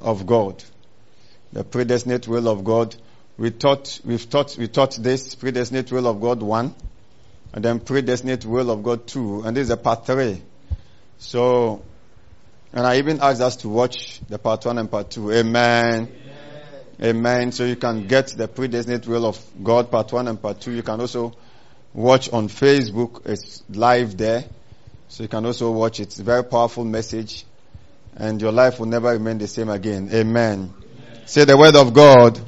of God. The predestinate will of God. We taught, we've taught, we taught this predestinate will of God one, and then predestinate will of God two, and this is a part three. So, and I even asked us to watch the part one and part two. Amen. Amen. Amen. So you can get the predestinate will of God part one and part two. You can also watch on Facebook. It's live there. So you can also watch it. It's a very powerful message and your life will never remain the same again. Amen. Amen. Say the word of God,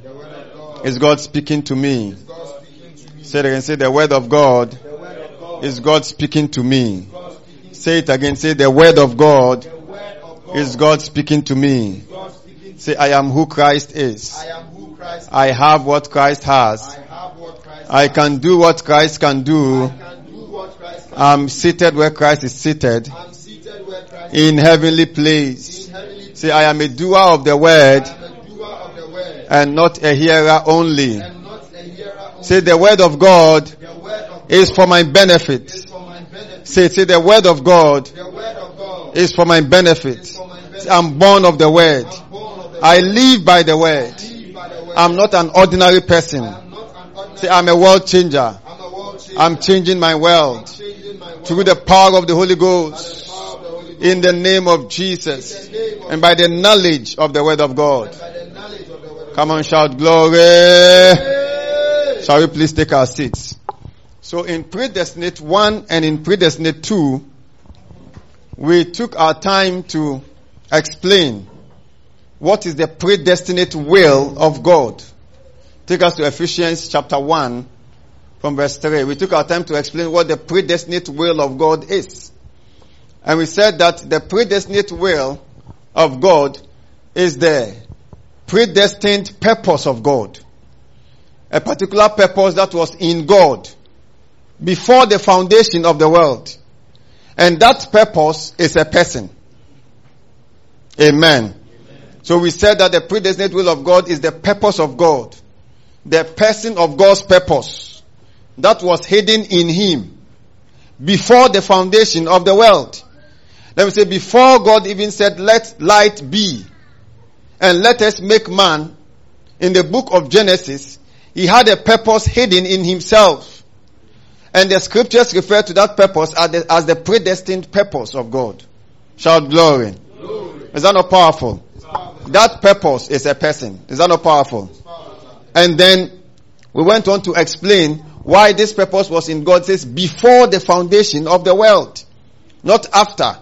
is God speaking to me. Say it again. Say the word of God, is God speaking to me. Say it again. Say the word of God, is God speaking to me. Say I am who Christ is. I have what Christ has. I, can do what Christ can do. I'm seated where Christ is seated in heavenly place. Say, I am a doer of the word and not a hearer only. Say, the word of God is for my benefit. Say, say, the word of God is for my benefit. I'm born of the word. I live by the word. I'm not an ordinary person. Say, I'm a world changer. I'm changing my world through the power of the Holy Ghost in the name of Jesus and by the knowledge of the word of God. Come on, shout glory. Shall we please take our seats? So in predestinate one and in predestinate two, we took our time to explain what is the predestinate will of God. Take us to Ephesians chapter 1 from verse 3. We took our time to explain what the predestinate will of God is. And we said that the predestinate will of God is the predestined purpose of God. A particular purpose that was in God before the foundation of the world. And that purpose is a person. Amen. Amen. So we said that the predestinate will of God is the purpose of God. The person of God's purpose that was hidden in Him before the foundation of the world. Let me say, before God even said, let light be, and let us make man, in the book of Genesis, he had a purpose hidden in himself. And the scriptures refer to that purpose as the, as the predestined purpose of God. Shout glory. glory. Is that not powerful? That purpose is a person. Is that not powerful? powerful? And then we went on to explain why this purpose was in God says before the foundation of the world, not after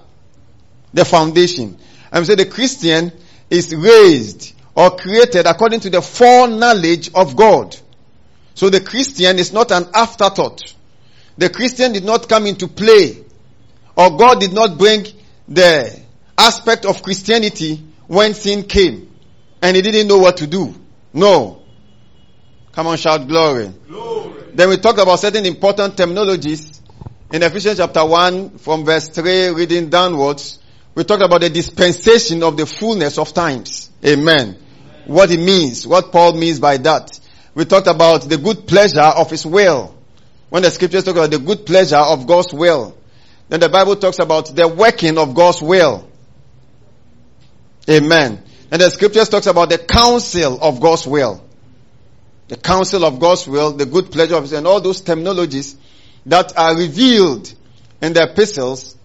the foundation. I'm saying the Christian is raised or created according to the foreknowledge of God. So the Christian is not an afterthought. The Christian did not come into play or God did not bring the aspect of Christianity when sin came and he didn't know what to do. No. Come on, shout glory. glory. Then we talked about certain important terminologies in Ephesians chapter 1 from verse 3 reading downwards. We talked about the dispensation of the fullness of times. Amen. Amen. What it means, what Paul means by that. We talked about the good pleasure of his will. When the scriptures talk about the good pleasure of God's will, then the Bible talks about the working of God's will. Amen. And the scriptures talks about the counsel of God's will. The counsel of God's will, the good pleasure of his, and all those terminologies that are revealed in the epistles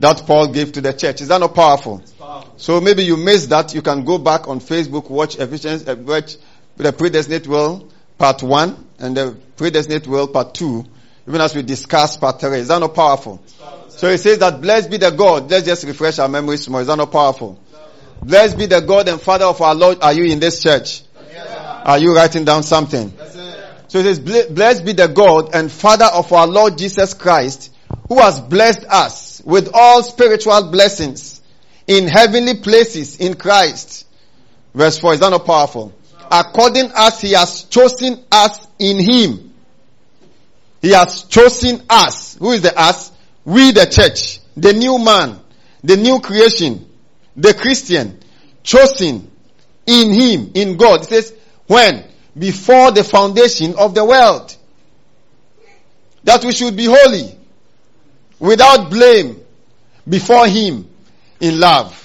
that Paul gave to the church. Is that not powerful? powerful? So maybe you missed that. You can go back on Facebook, watch Ephesians, uh, watch the predestinate world part one and the predestinate world part two, even as we discuss part three. Is that not powerful? powerful. So he says that blessed be the God. Let's just refresh our memories more. Is that not powerful? Blessed be the God and Father of our Lord. Are you in this church? Yes, Are you writing down something? Yes, so it says, blessed be the God and Father of our Lord Jesus Christ, who has blessed us with all spiritual blessings in heavenly places in Christ. Verse 4, is that not powerful? According as he has chosen us in him. He has chosen us. Who is the us? We the church, the new man, the new creation, the Christian, chosen in him, in God. It says, when? Before the foundation of the world. That we should be holy without blame before him in love.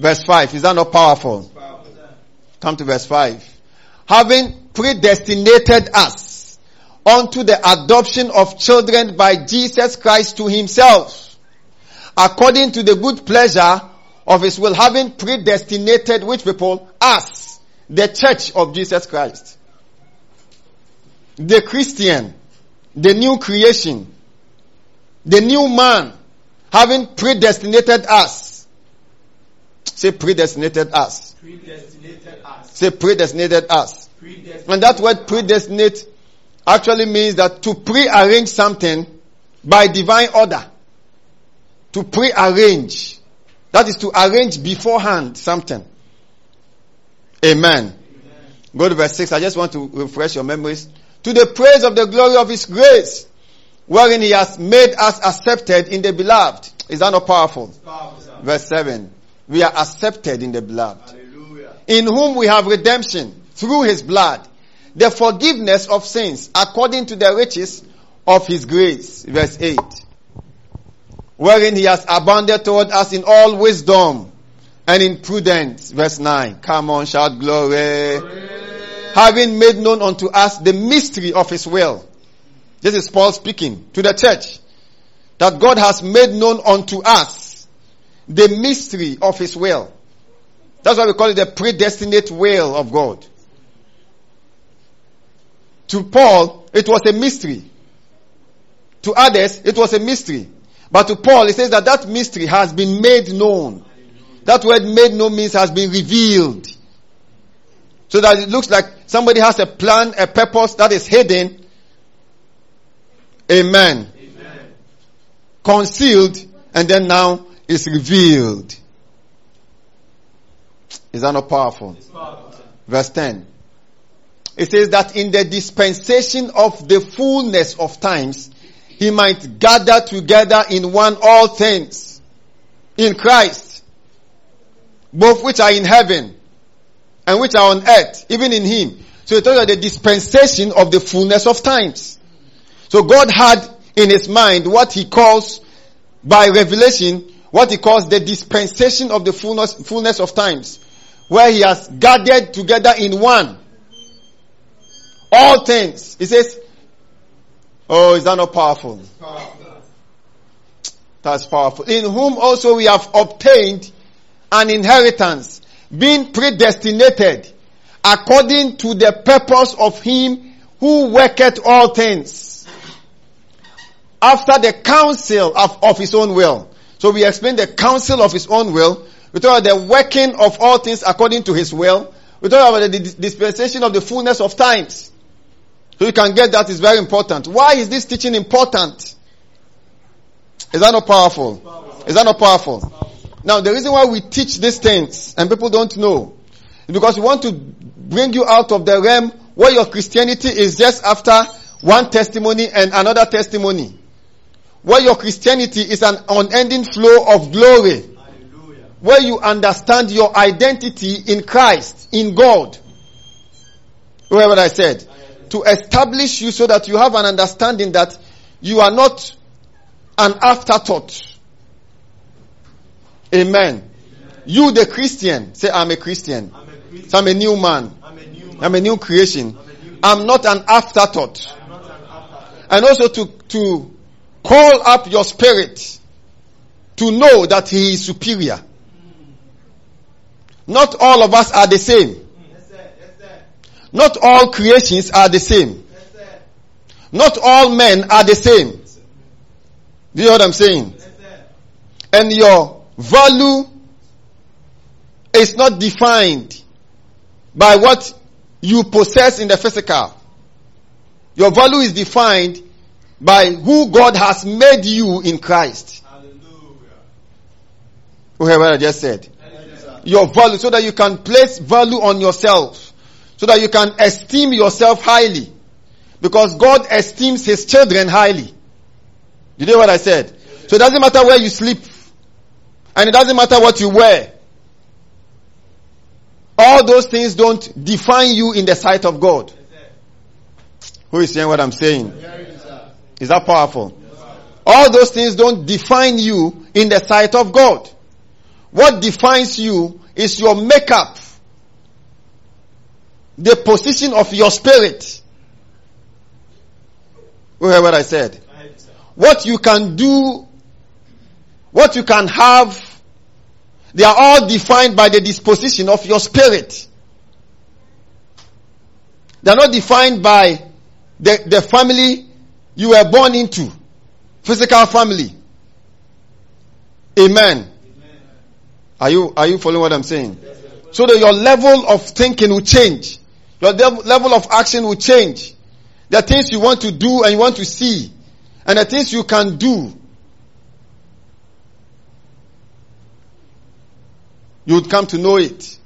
Verse 5. Is that not powerful? Come to verse 5. Having predestinated us unto the adoption of children by Jesus Christ to himself, according to the good pleasure of his will, having predestinated which people? Us, the church of Jesus Christ. The Christian, the new creation, the new man, having predestinated us. Say predestinated us. Predestinated us. Say predestinated us. Predestinated And that word predestinate actually means that to prearrange something by divine order. To prearrange. That is to arrange beforehand something. Amen. Go to verse 6. I just want to refresh your memories. To the praise of the glory of His grace, wherein He has made us accepted in the beloved. Is that not powerful? powerful. Verse 7. We are accepted in the beloved Hallelujah. in whom we have redemption through his blood, the forgiveness of sins according to the riches of his grace. Verse 8. Wherein he has abounded toward us in all wisdom and in prudence. Verse 9. Come on, shout glory. Having made known unto us the mystery of his will. This is Paul speaking to the church. That God has made known unto us the mystery of his will. That's why we call it the predestinate will of God. To Paul, it was a mystery. To others, it was a mystery. But to Paul, he says that that mystery has been made known. That word made known means has been revealed. So that it looks like somebody has a plan, a purpose that is hidden. Amen. Amen. Concealed and then now is revealed. Is that not powerful? Powerful. Verse 10. It says that in the dispensation of the fullness of times, he might gather together in one all things in Christ, both which are in heaven and which are on earth, even in him. So it talks about the dispensation of the fullness of times. So God had in his mind what he calls by revelation, what he calls the dispensation of the fullness, fullness of times, where he has gathered together in one all things. He says, Oh, is that not powerful? Powerful. That's powerful. In whom also we have obtained an inheritance, being predestinated according to the purpose of him who worketh all things after the counsel of, of his own will. So we explain the counsel of his own will. We talk about the working of all things according to his will. We talk about the dispensation of the fullness of times. So you can get that is very important. Why is this teaching important? Is that not powerful? Is that not powerful? Now the reason why we teach these things and people don't know is because we want to bring you out of the realm where your Christianity is just after one testimony and another testimony. Where your Christianity is an unending flow of glory. Hallelujah. Where you understand your identity in Christ, in God. Remember what I said? To establish you so that you have an understanding that you are not an afterthought. Amen. You the Christian, say I'm a Christian. I'm a Christian. So I'm a new man. I'm a new man. I'm a new creation. I'm a new I'm not an afterthought. I'm not an afterthought. And also to, to call up your spirit to know that he is superior. Not all of us are the same. Yes, sir. Yes, sir. Not all creations are the same. Yes. Not all men are the same. Do you know what I'm saying? And your value is not defined by what you possess in the physical. Your value is defined by who God has made you in Christ. Hallelujah. Heard what I just said? Your value so that you can place value on yourself. So that you can esteem yourself highly. Because God esteems his children highly. You hear what I said? So it doesn't matter where you sleep. And it doesn't matter what you wear. All those things don't define you in the sight of God. Yes. Who is hearing what I'm saying? Is that powerful? All those things don't define you in the sight of God. what defines you is your makeup, the position of your spirit. You hear what I said? What you can do, what you can have, they are all defined by the disposition of your spirit. They are not defined by the, the family you were born into. Physical family. Amen. Are you, are you following what I'm saying? So that your level of thinking will change. Your lev- level of action will change. There are things you want to do and you want to see. And the things you can do. You would come to know it.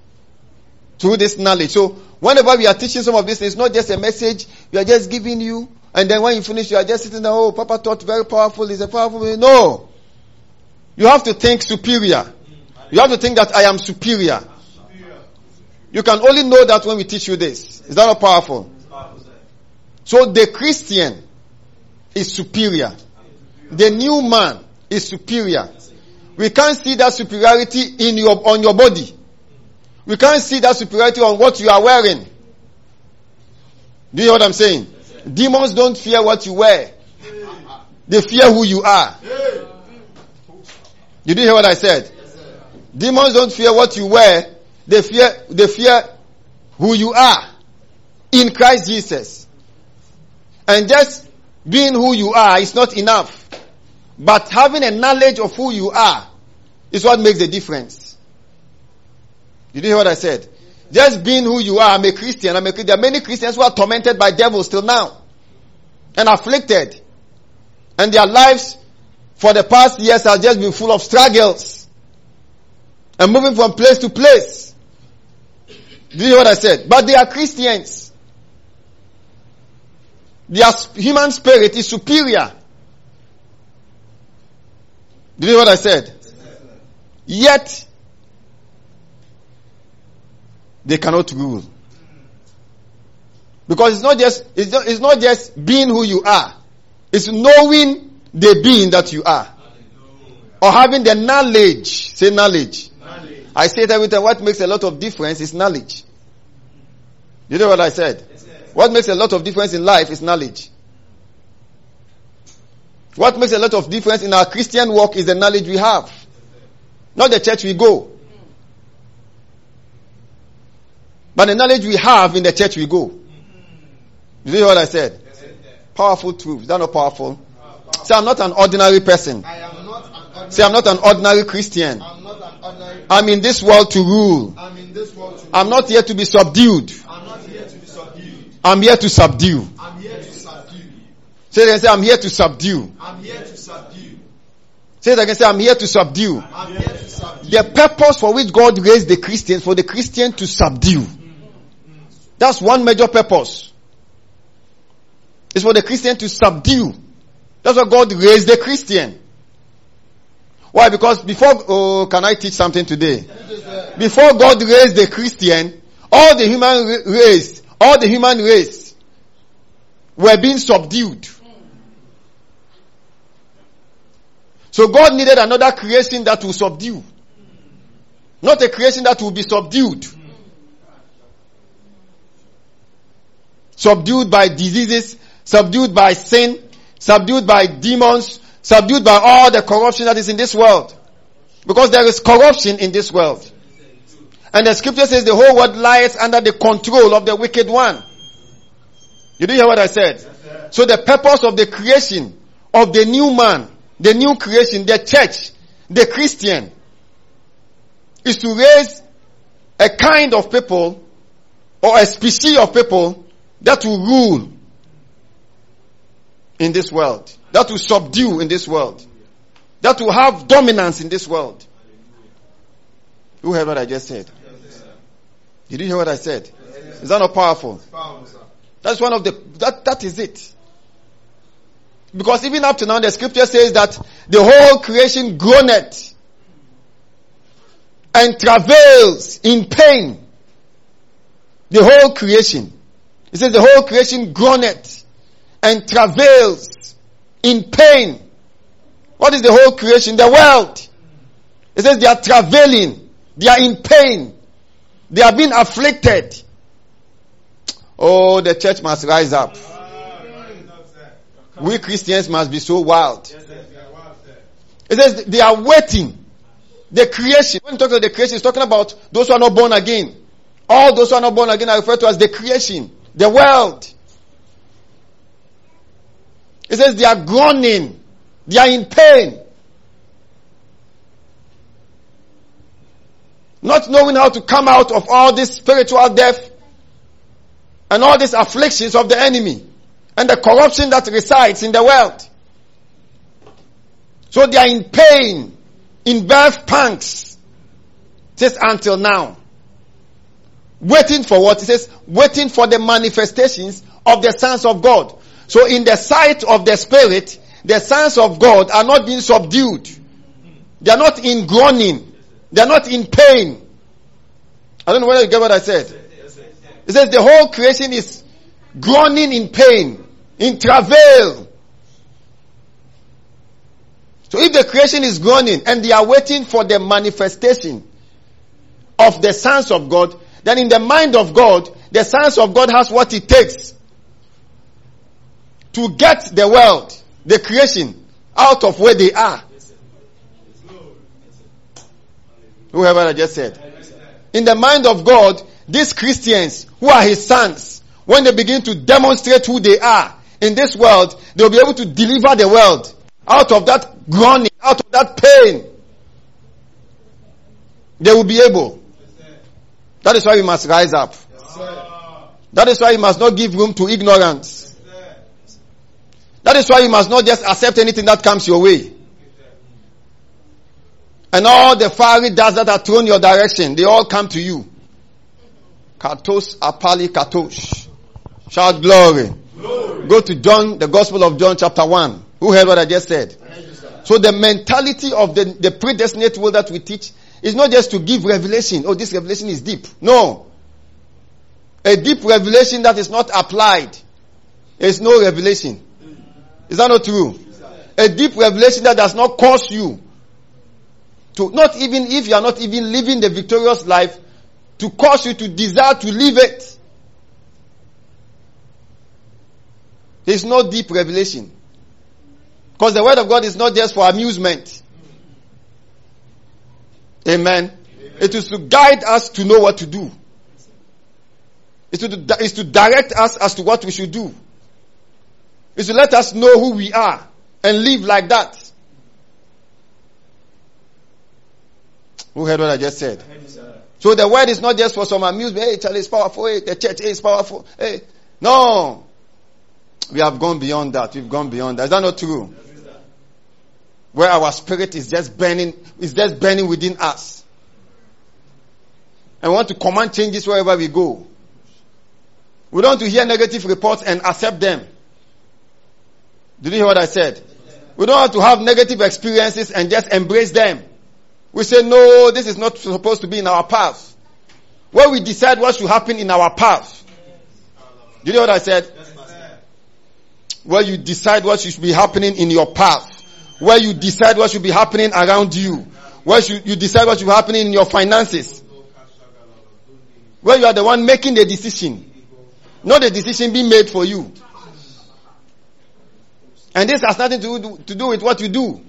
Through this knowledge. So, whenever we are teaching some of this, it's not just a message we are just giving you. And then when you finish, you are just sitting there, oh, Papa taught very powerful. It's a powerful. No. You have to think superior. You have to think that I am superior. You can only know that when we teach you this. Is that not powerful? So the Christian is superior. The new man is superior. We can't see that superiority in your, on your body. We can't see that superiority on what you are wearing. Do you know what I'm saying? Demons don't fear what you wear. They fear who you are. You Did you hear what I said? Demons don't fear what you wear. They fear, they fear who you are in Christ Jesus. And just being who you are is not enough. But having a knowledge of who you are is what makes the difference. Did you hear what I said? Just being who you are, I'm a Christian, I'm a. There are many Christians who are tormented by devils till now. And afflicted. And their lives for the past years have just been full of struggles. And moving from place to place. Did you hear what I said? But they are Christians. Their human spirit is superior. Do you hear what I said? Yet, they cannot rule. Because it's not just, it's not, it's not just being who you are. It's knowing the being that you are. Or having the knowledge. Say knowledge. I say it every time. What makes a lot of difference is knowledge. You know what I said? What makes a lot of difference in life is knowledge. What makes a lot of difference in our Christian walk is the knowledge we have. Not the church we go. But the knowledge we have in the church we go. You hear what I said? Powerful truth. Is that not powerful? Say, I'm not an ordinary person. I am not an ordinary. Say, I'm not an ordinary Christian. I'm not an ordinary. I'm in this world to rule. I'm in this world. To I'm not here to be subdued. I'm here to be subdued. I'm here to subdue. I'm here to subdue. Say it again, say, I'm here to subdue. I'm here to subdue. Say it again, say, I'm here to subdue. I'm here to subdue. The purpose for which God raised the Christians, for the Christian to subdue. That's one major purpose. It's for the Christian to subdue. That's why God raised the Christian. Why? Because before, oh, can I teach something today? Before God raised the Christian, all the human race, all the human race were being subdued. So God needed another creation that will subdue. Not a creation that will be subdued. Subdued by diseases, subdued by sin, subdued by demons, subdued by all the corruption that is in this world. Because there is corruption in this world. And the scripture says the whole world lies under the control of the wicked one. You didn't hear what I said? So the purpose of the creation of the new man, the new creation, the church, the Christian, is to raise a kind of people or a species of people that will rule in this world, that will subdue in this world, that will have dominance in this world. Who heard what I just said? Did you hear what I said? Is that not powerful? Powerful. That's one of the, that, that is it. Because even up to now, the scripture says that the whole creation groaneth and travails in pain. The whole creation. It says the whole creation groaneth and travails in pain. What is the whole creation? The world. It says they are travailing. They are in pain. They are being afflicted. Oh, the church must rise up. We Christians must be so wild. It says they are waiting. The creation. When you talk about the creation, it's talking about those who are not born again. All those who are not born again are referred to as the creation, the world. It says they are groaning. They are in pain. Not knowing how to come out of all this spiritual death and all these afflictions of the enemy and the corruption that resides in the world. So they are in pain, in birth pangs. just until now. Waiting for what? It says waiting for the manifestations of the sons of God. So in the sight of the spirit, the sons of God are not being subdued. They are not in groaning. They are not in pain. I don't know whether you get what I said. It says the whole creation is groaning in pain, in travail. So if the creation is groaning and they are waiting for the manifestation of the sons of God, then in the mind of God, the sons of God has what it takes to get the world, the creation, out of where they are. Whoever I just said. In the mind of God, these Christians who are his sons, when they begin to demonstrate who they are in this world, they'll be able to deliver the world out of that groaning, out of that pain. They will be able. That is why we must rise up. That is why you must not give room to ignorance. That is why you must not just accept anything that comes your way. And all the fiery darts that are thrown your direction, they all come to you. Katos apali katos. Shout glory. glory. Go to John, the Gospel of John chapter 1. Who heard what I just said? So the mentality of the, the predestinate will that we teach is not just to give revelation. Oh, this revelation is deep. No. A deep revelation that is not applied is no revelation. Is that not true? A deep revelation that does not cause you to, not even if you are not even living the victorious life, to cause you to desire to live it. There is no deep revelation. Because the word of God is not just for amusement. Amen. It is to guide us to know what to do. It's to, it's to direct us as to what we should do. It's to let us know who we are and live like that. Who heard what I just said? So the word is not just for some amusement. Hey, Charlie is powerful. Hey, the church is powerful. Hey, no. We have gone beyond that. We've gone beyond that. Is that not true? Where our spirit is just burning, is just burning within us. And we want to command changes wherever we go. We don't want to hear negative reports and accept them. Did you hear what I said? We don't have to have negative experiences and just embrace them. We say, no, this is not supposed to be in our path. Where we decide what should happen in our path. Did you hear what I said? Where you decide what should be happening in your path. Where you decide what should be happening around you. Where should you decide what should be happening in your finances. Where you are the one making the decision. Not the decision being made for you. And this has nothing to do, to do with what you do.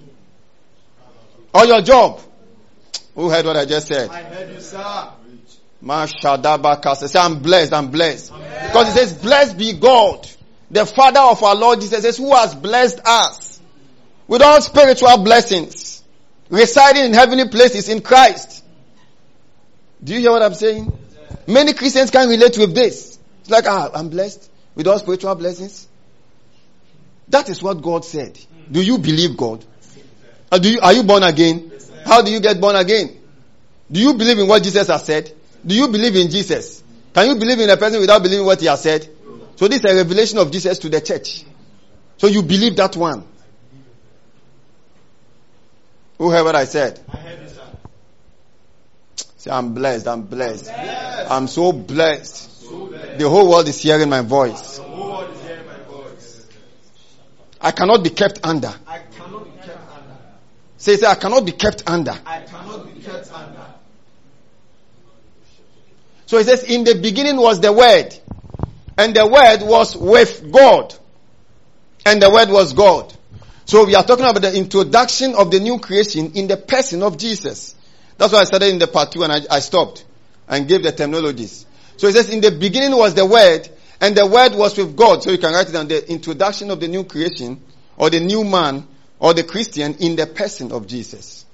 Or your job. Who heard what I just said? I heard you, sir. Say, I'm blessed, I'm blessed. Because it says, blessed be God, the Father of our Lord Jesus, says, who has blessed us with all spiritual blessings, residing in heavenly places in Christ. Do you hear what I'm saying? Many Christians can relate with this. It's like, ah, I'm blessed with all spiritual blessings. That is what God said. Do you believe God? Are, do you, are you born again? How do you get born again? Do you believe in what Jesus has said? Do you believe in Jesus? Can you believe in a person without believing what he has said? So this is a revelation of Jesus to the church. So you believe that one. Who heard what I said? I heard you, sir. Say, I'm blessed, I'm blessed. Yes. I'm so blessed. So blessed. The whole world is hearing my voice. The whole world is hearing my voice. I cannot be kept under. I cannot be kept under. Say, say, I cannot be kept under. I cannot be kept under. So it says, in the beginning was the Word, and the Word was with God, and the Word was God. So we are talking about the introduction of the new creation in the person of Jesus. That's why I started in the part two and I, I stopped and gave the terminologies. So it says, in the beginning was the Word, and the Word was with God. So you can write it down, the introduction of the new creation, or the new man, or the Christian in the person of Jesus.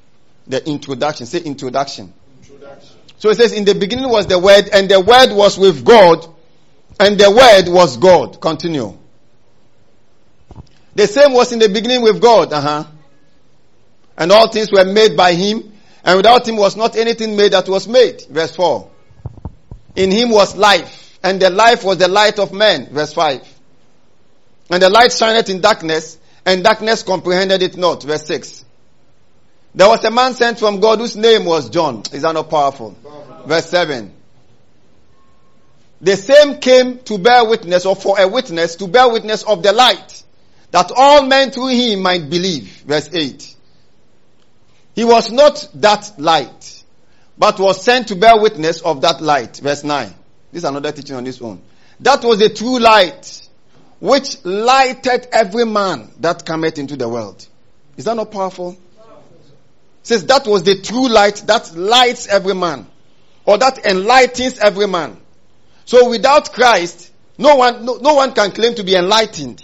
The introduction. Say introduction. Introduction. So it says, in the beginning was the Word, and the Word was with God, and the Word was God. Continue. The same was in the beginning with God. Uh-huh. And all things were made by Him, and without Him was not anything made that was made. Verse 4. In Him was life, and the life was the light of men. Verse 5. And the light shineth in darkness, and darkness comprehended it not. Verse 6. There was a man sent from God whose name was John. Is that not powerful? Verse 7. The same came to bear witness or for a witness to bear witness of the light that all men through him might believe. Verse 8. He was not that light, but was sent to bear witness of that light. Verse 9. This is another teaching on this one. That was the true light, which lighted every man that cometh into the world. Is that not powerful? says that was the true light that lights every man or that enlightens every man. So without Christ, no one, no, no one can claim to be enlightened.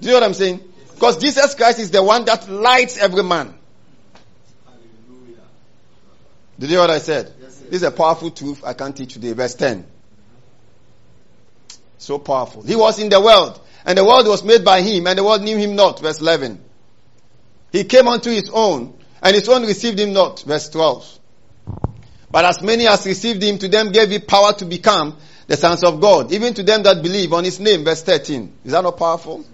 Do you know what I'm saying? Because Jesus Christ is the one that lights every man. Hallelujah. Did you hear what I said? Yes, this is a powerful truth I can't teach today. Verse 10. So powerful. He was in the world, and the world was made by him, and the world knew him not. Verse 11. He came unto his own, and his own received him not. Verse 12. But as many as received him, to them gave he power to become the sons of God, even to them that believe on his name. Verse 13. Is that not powerful?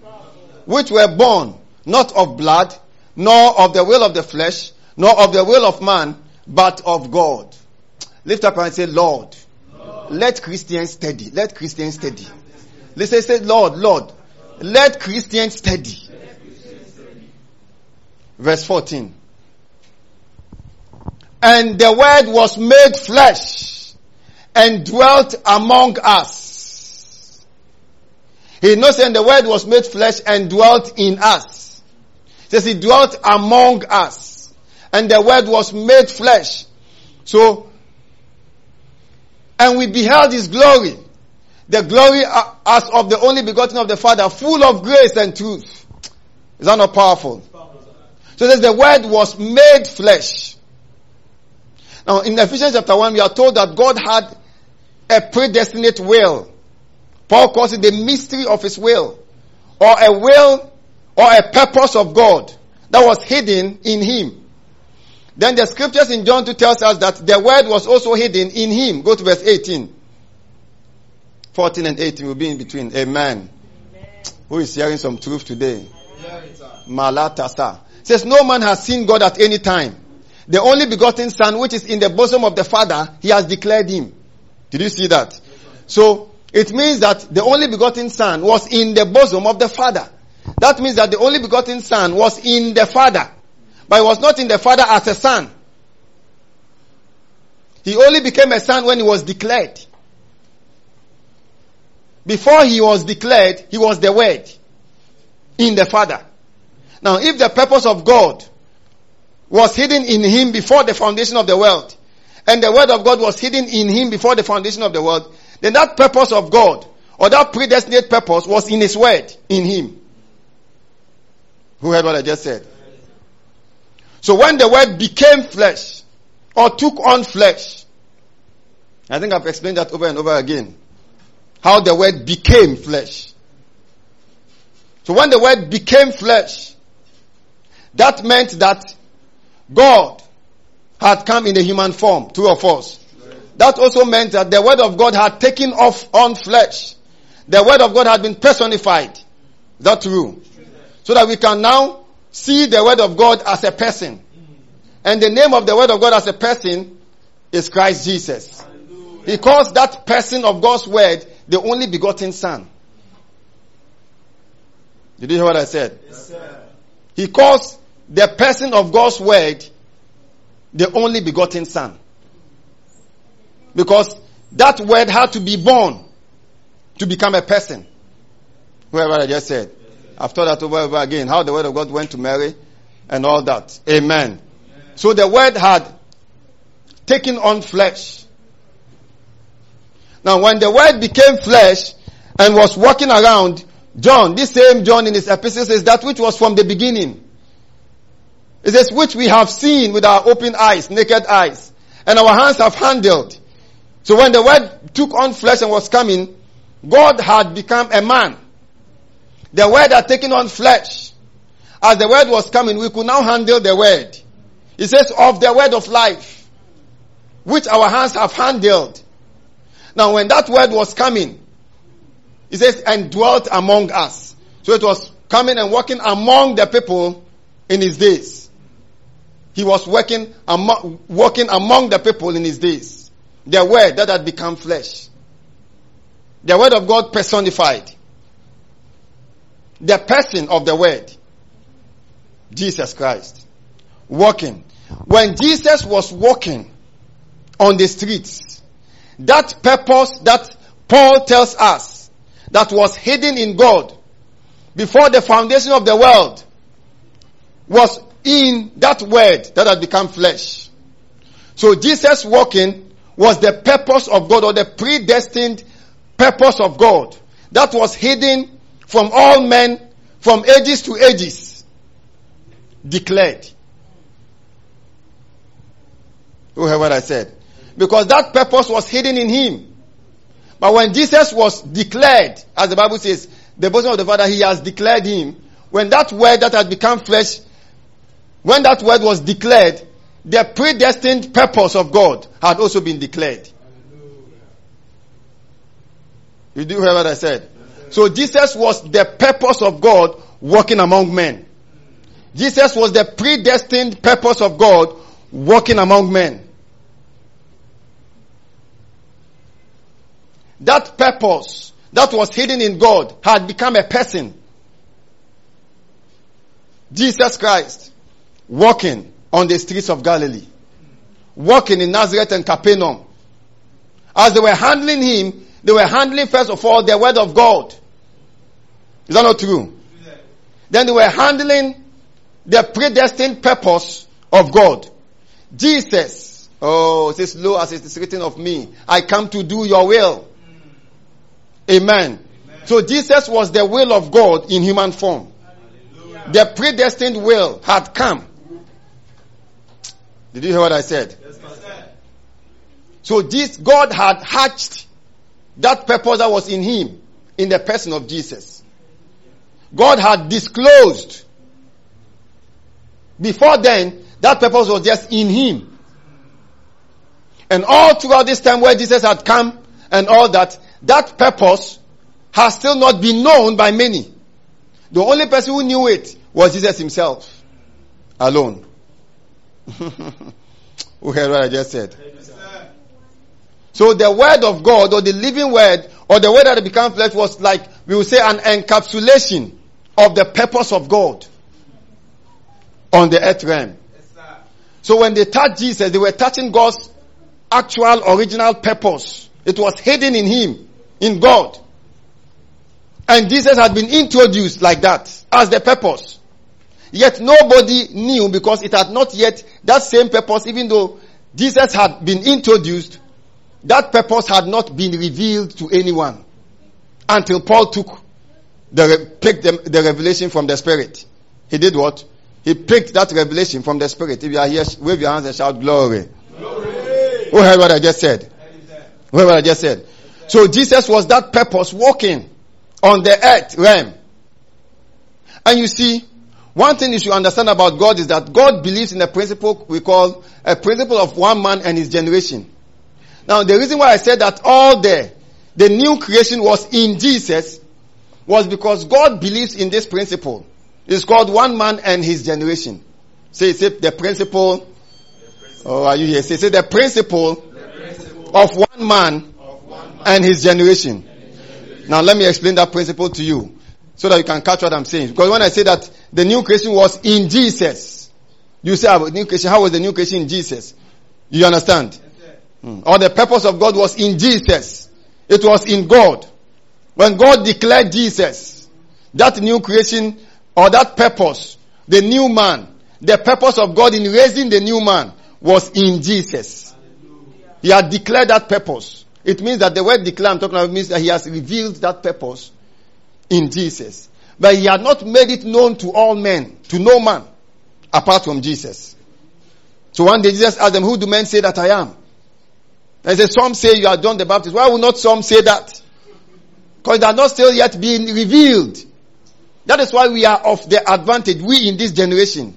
Which were born not of blood, nor of the will of the flesh, nor of the will of man, but of God. Lift up and say, Lord, let Christians steady. Let Christians steady. Listen, say, Lord, Lord, let Christians steady. Verse 14. And the word was made flesh and dwelt among us. He knows and the word was made flesh and dwelt in us. Says he dwelt among us. And the word was made flesh. So, and we beheld his glory. The glory as of the only begotten of the Father, full of grace and truth. Is that not powerful? So says the word was made flesh. Now in Ephesians chapter 1 we are told that God had a predestinate will. Paul calls it the mystery of his will. Or a will or a purpose of God that was hidden in him. Then the scriptures in John 2 tells us that the word was also hidden in him. Go to verse 18. 14 and 18 will be in between. Amen. Who is hearing some truth today? Malatasa. Says no man has seen God at any time. The only begotten son which is in the bosom of the father, he has declared him. Did you see that? So, it means that the only begotten son was in the bosom of the father. That means that the only begotten son was in the father. But he was not in the father as a son. He only became a son when he was declared. Before he was declared, he was the word in the father. Now, if the purpose of God was hidden in him before the foundation of the world, and the word of God was hidden in him before the foundation of the world, then that purpose of God, or that predestinate purpose was in his word, in him. Who heard what I just said? So when the word became flesh, or took on flesh, I think I've explained that over and over again. How the word became flesh. So when the word became flesh, that meant that God had come in a human form, two of false? That also meant that the word of God had taken off on flesh. The word of God had been personified. That true? So that we can now see the word of God as a person. And the name of the word of God as a person is Christ Jesus. He calls that person of God's word the only begotten son. Did you hear what I said? Yes. He calls the person of God's word the only begotten son. Because that word had to be born to become a person. Whoever I just said. I've that over and over again, how the word of God went to Mary and all that. Amen. So the word had taken on flesh. Now when the word became flesh and was walking around, John, this same John in his epistle says that which was from the beginning. It says which we have seen with our open eyes, naked eyes, and our hands have handled. So when the word took on flesh and was coming, God had become a man. The word had taken on flesh. As the word was coming, we could now handle the word. It says of the word of life, which our hands have handled. Now when that word was coming, it says, and dwelt among us. So it was coming and walking among the people in his days. He was working among, working among the people in his days. The word that had become flesh. The word of God personified. The person of the word. Jesus Christ. Walking. When Jesus was walking on the streets, that purpose that Paul tells us that was hidden in God before the foundation of the world was in that word that had become flesh. So Jesus walking was the purpose of God or the predestined purpose of God that was hidden from all men from ages to ages. Declared. You heard what I said? Because that purpose was hidden in him. But when Jesus was declared, as the Bible says, the bosom of the Father, he has declared him. When that word that had become flesh, when that word was declared, the predestined purpose of God had also been declared. You do hear what I said? So Jesus was the purpose of God walking among men. Jesus was the predestined purpose of God walking among men. That purpose that was hidden in God had become a person. Jesus Christ walking on the streets of Galilee, walking in Nazareth and Capernaum. As they were handling him, they were handling first of all the word of God. Is that not true? Then they were handling the predestined purpose of God. Jesus, oh, it says, Lo, as it is written of me, I come to do your will. Amen. So Jesus was the will of God in human form. The predestined will had come. Did you hear what I said? So this, God had hatched that purpose that was in him in the person of Jesus. God had disclosed. Before then, that purpose was just in him. And all throughout this time where Jesus had come and all that, that purpose has still not been known by many. The only person who knew it was Jesus himself. Alone. who heard what I just said? So the word of God or the living word or the word that became flesh was like, we will say an encapsulation of the purpose of God on the earth realm. So when they touched Jesus, they were touching God's actual original purpose. It was hidden in Him, in God. And Jesus had been introduced like that as the purpose. Yet nobody knew because it had not yet that same purpose, even though Jesus had been introduced, that purpose had not been revealed to anyone until Paul took the, picked the, the revelation from the Spirit. He did what? He picked that revelation from the Spirit. If you are here, wave your hands and shout glory. Glory. Oh, Who heard what I just said? Who heard what I just said? So Jesus was that purpose walking on the earth realm. And you see, one thing you should understand about God is that God believes in a principle we call a principle of one man and his generation. Now the reason why I said that all the, the new creation was in Jesus was because God believes in this principle. It's called one man and his generation. Say, say the principle. Oh, are you here? Say, say the principle, the principle of one of one man and his generation. Now let me explain that principle to you so that you can catch what I'm saying. Because when I say that the new creation was in Jesus, You say about new creation. How was the new creation in Jesus? You understand? Hmm. Or the purpose of God was in Jesus. It was in God. When God declared Jesus, that new creation or that purpose, the new man, the purpose of God in raising the new man was in Jesus. He had declared that purpose. It means that the word declare I'm talking about means that he has revealed that purpose in Jesus. But he had not made it known to all men, to no man, apart from Jesus. So one day Jesus asked them, who do men say that I am? And said, some say you are John the Baptist. Why will not some say that? Because it has not still yet been revealed. That is why we are of the advantage, we in this generation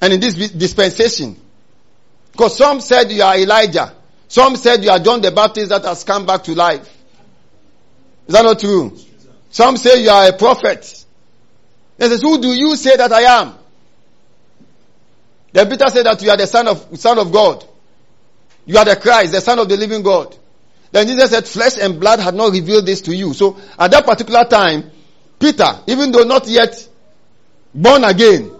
and in this dispensation. Because some said you are Elijah. Some said you are John the Baptist that has come back to life. Is that not true? Some say you are a prophet. They says, who do you say that I am? Then Peter said that you are the son of, son of God. You are the Christ, the son of the living God. Then Jesus said, flesh and blood had not revealed this to you. So at that particular time, Peter, even though not yet born again,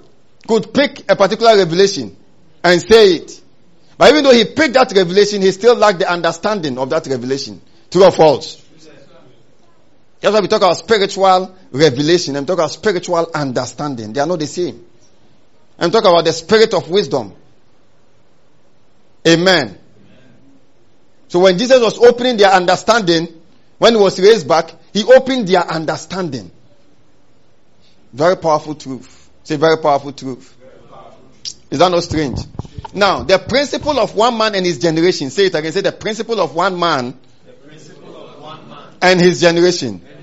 could pick a particular revelation and say it. But even though he picked that revelation, he still lacked the understanding of that revelation. True or false? That's why we talk about spiritual revelation and talk about spiritual understanding. They are not the same. And talk about the spirit of wisdom. Amen. So when Jesus was opening their understanding, when he was raised back, he opened their understanding. Very powerful truth. It's a very powerful truth. Is that not strange? Now, the principle of one man and his generation. Say it again. Say the principle of one man, of one man and his and his generation.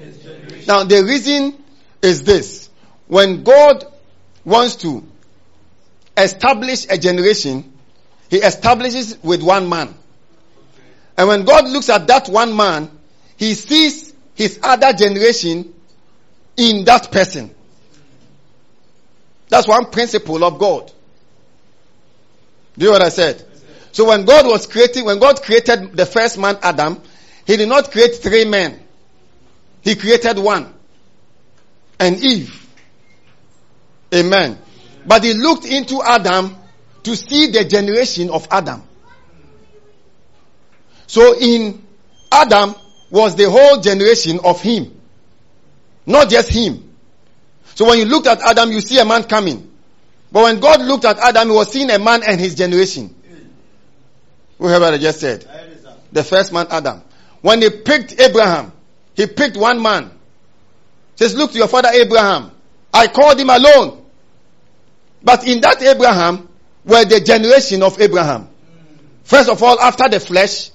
Now, the reason is this. When God wants to establish a generation, he establishes with one man. And when God looks at that one man, he sees his other generation in that person. That's one principle of God. Do you know what I said? So when God was creating, when God created the first man, Adam, he did not create three men. He created one. And Eve. Amen. But he looked into Adam to see the generation of Adam. So in Adam was the whole generation of him. Not just him. So when you looked at Adam, you see a man coming. But when God looked at Adam, he was seeing a man and his generation. Whoever I just said. I heard it, sir. The first man, Adam. When he picked Abraham, he picked one man. Says, look to your father Abraham. I called him alone. But in that Abraham were the generation of Abraham. First of all, after the flesh,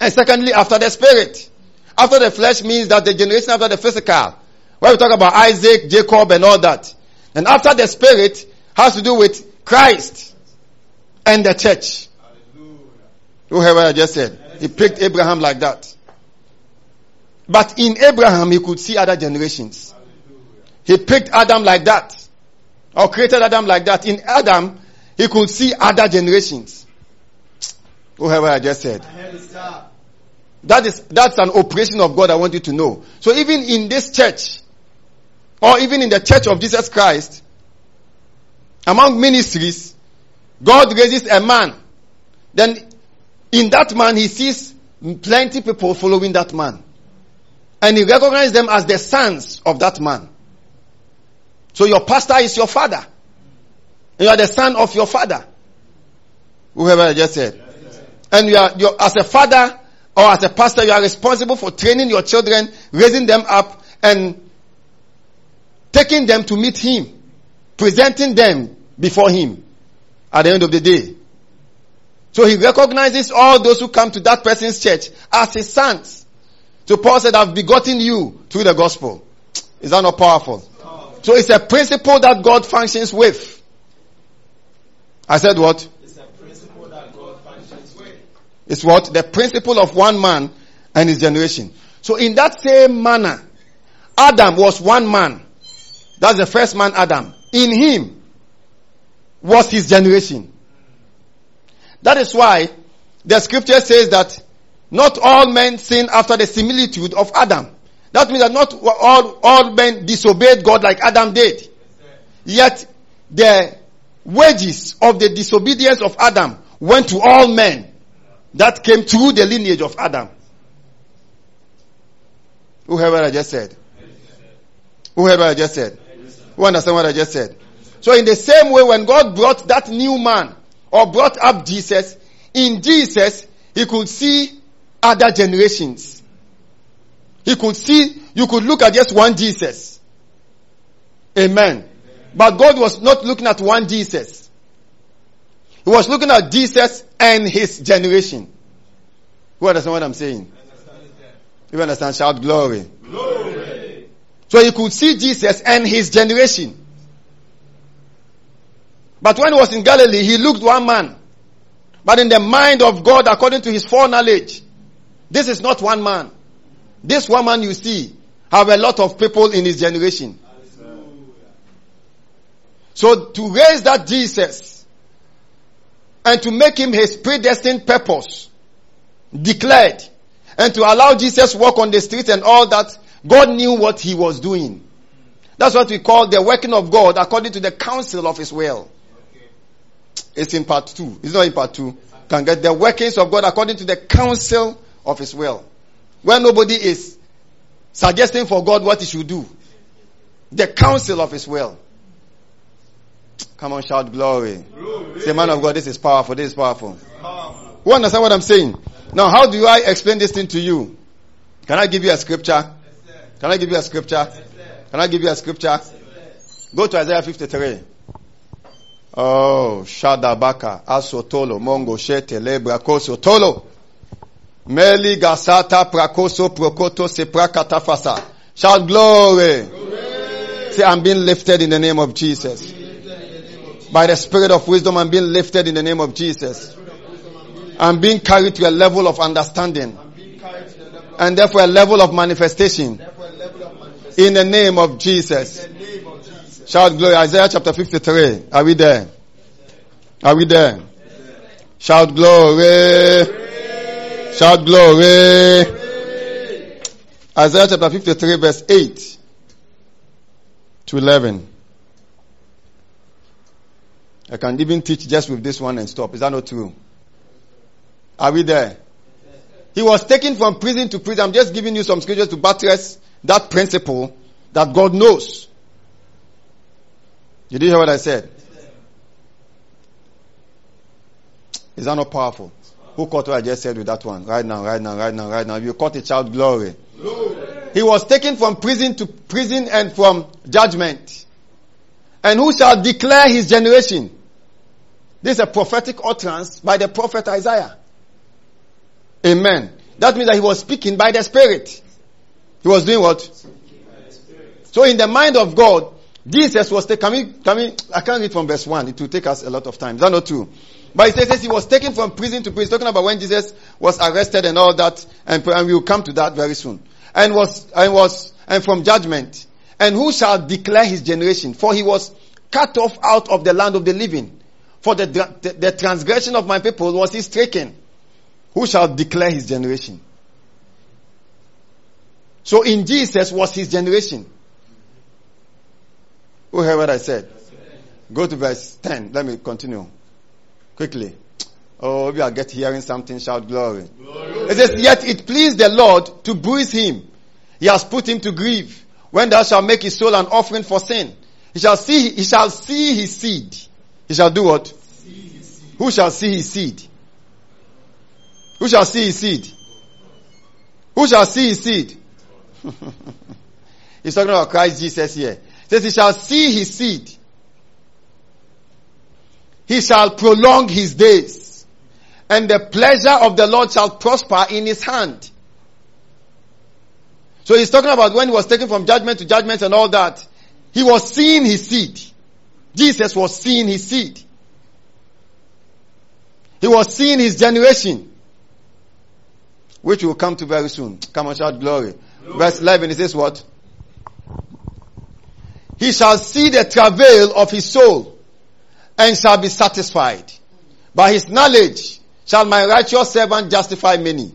and secondly, after the spirit. After the flesh means that the generation after the physical. Where we talk about Isaac, Jacob, and all that. And after the spirit has to do with Christ and the church. Hallelujah. Whoever I just said. He picked Abraham like that. But in Abraham, he could see other generations. He picked Adam like that. Or created Adam like that. In Adam, he could see other generations. Whoever I just said. That is, that's an operation of God I want you to know. So even in this church, or even in the church of Jesus Christ, among ministries, God raises a man. Then in that man, he sees plenty people following that man. And he recognizes them as the sons of that man. So your pastor is your father. You are the son of your father. Whoever I just said. And you are, you as a father or as a pastor, you are responsible for training your children, raising them up, and taking them to meet Him, presenting them before Him at the end of the day. So He recognizes all those who come to that person's church as His sons. So Paul said, I've begotten you through the gospel. Is that not powerful? So it's a principle that God functions with. I said what? It's a principle that God functions with. It's what? The principle of one man and his generation. So in that same manner, Adam was one man. That's the first man, Adam. In him was his generation. That is why the scripture says that not all men sin after the similitude of Adam. That means that not all, all men disobeyed God like Adam did. Yet the wages of the disobedience of Adam went to all men that came through the lineage of Adam. Who heard what I just said? Who heard what I just said? Who understand what I just said? So in the same way, when God brought that new man or brought up Jesus, in Jesus, he could see other generations. He could see, you could look at just one Jesus. Amen. But God was not looking at one Jesus. He was looking at Jesus and his generation. Who understand what I'm saying? You understand? Shout glory. Glory. So he could see Jesus and his generation. But when he was in Galilee, he looked one man. But in the mind of God, according to his foreknowledge, this is not one man. This one man you see have a lot of people in his generation. So to raise that Jesus and to make him his predestined purpose declared and to allow Jesus walk on the street and all that, God knew what he was doing. That's what we call the working of God according to the counsel of his will. It's in part two. It's not in part two. Can get the workings of God according to the counsel of his will. Where nobody is suggesting for God what he should do. The counsel of his will. Come on, shout glory. Glory. Say, man of God, this is powerful. This is powerful. Powerful. You understand what I'm saying? Now, how do I explain this thing to you? Can I give you a scripture? Can I give you a scripture? Can I give you a scripture? Go to Isaiah 53. Oh, Shadabaka, Asotolo, Mongo, Shete, Lebra, Kosotolo. Meli Gasata, Prakoso, Prokoto, Seprakatafasa. Shout glory. Say, I'm being lifted in the name of Jesus. By the spirit of wisdom, I'm being lifted in the name of Jesus. I'm being carried to a level of understanding and therefore a level of manifestation in the name of Jesus. Shout glory. Isaiah chapter 53. Are we there? Are we there? Shout glory. Shout glory. Isaiah chapter 53 verse 8 to 11. I can even teach just with this one and stop. Is that not true? Are we there? He was taken from prison to prison. I'm just giving you some scriptures to buttress that principle that God knows. Did you hear what I said? Is that not powerful? Who caught what I just said with that one? Right now, right now, right now, right now. You caught it, shout glory. He was taken from prison to prison and from judgment. And who shall declare his generation? This is a prophetic utterance by the prophet Isaiah. Amen. That means that he was speaking by the Spirit. He was doing what? So in the mind of God, Jesus was taken, can we, can we, I can't read from verse 1. It will take us a lot of time. Is that not true? But it says he was taken from prison to prison, talking about when Jesus was arrested and all that, and, and we will come to that very soon. And was, and was, and from judgment. And who shall declare his generation? For he was cut off out of the land of the living. For the, the, the transgression of my people was he stricken. Who shall declare his generation? So in Jesus was his generation. Who heard what I said? Go to verse 10. Let me continue. Quickly. Oh, we are get hearing something, shout glory. It says, yet it pleased the Lord to bruise him. He has put him to grief. When thou shalt make his soul an offering for sin, he shall see, he shall see his seed. He shall do what? Who shall see his seed? Who shall see his seed? Who shall see his seed? He's talking about Christ Jesus here. He says he shall see his seed. He shall prolong his days. And the pleasure of the Lord shall prosper in his hand. So he's talking about when he was taken from judgment to judgment and all that. He was seeing his seed. Jesus was seeing his seed. He was seeing his generation. Which will come to very soon. Come on, shout glory. glory. Verse 11, it says what? He shall see the travail of his soul and shall be satisfied. By his knowledge shall my righteous servant justify many,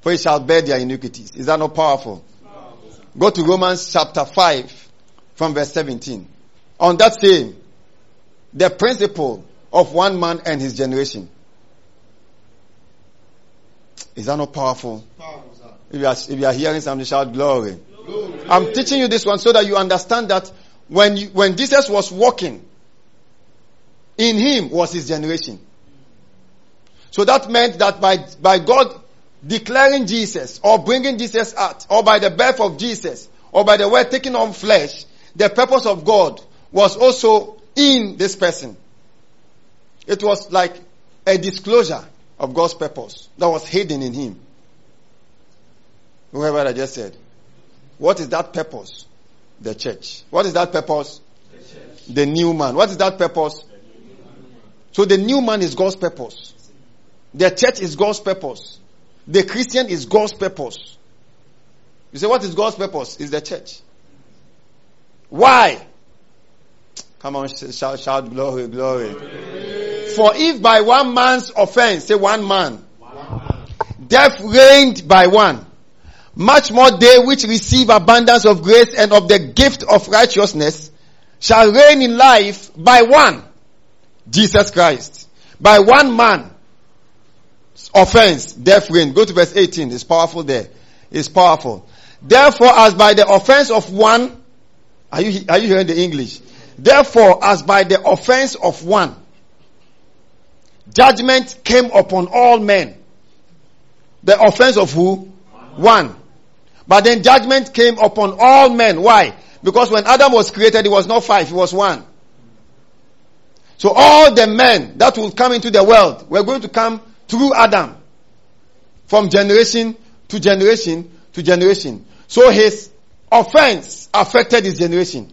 for he shall bear their iniquities. Is that not powerful? Go to Romans chapter 5 from verse 17. On that same, the principle of one man and his generation. Is that not powerful? Powerful. If you are, if you are hearing something, shout glory. Glory. I'm teaching you this one so that you understand that when you, when Jesus was walking, in him was his generation. So that meant that by, by God declaring Jesus or bringing Jesus out or by the birth of Jesus or by the word taking on flesh, the purpose of God was also in this person. It was like a disclosure of God's purpose that was hidden in him. Whoever I just said. What is that purpose? The church. What is that purpose? The new man. What is that purpose? So the new man is God's purpose. The church is God's purpose. The Christian is God's purpose. You say, what is God's purpose? Is the church. Why? Come on, shout, shout glory, glory. For if by one man's offense, say one man, death reigned by one, much more they which receive abundance of grace and of the gift of righteousness shall reign in life by one, Jesus Christ. By one man, offense, death reigned. Go to verse 18. It's powerful there. It's powerful. Therefore, as by the offense of one, are you, are you hearing the English? Therefore, as by the offense of one, judgment came upon all men. The offense of who? One. But then judgment came upon all men. Why? Because when Adam was created, it was not five, it was one. So all the men that will come into the world were going to come through Adam. From generation to generation to generation. So his offense affected his generation.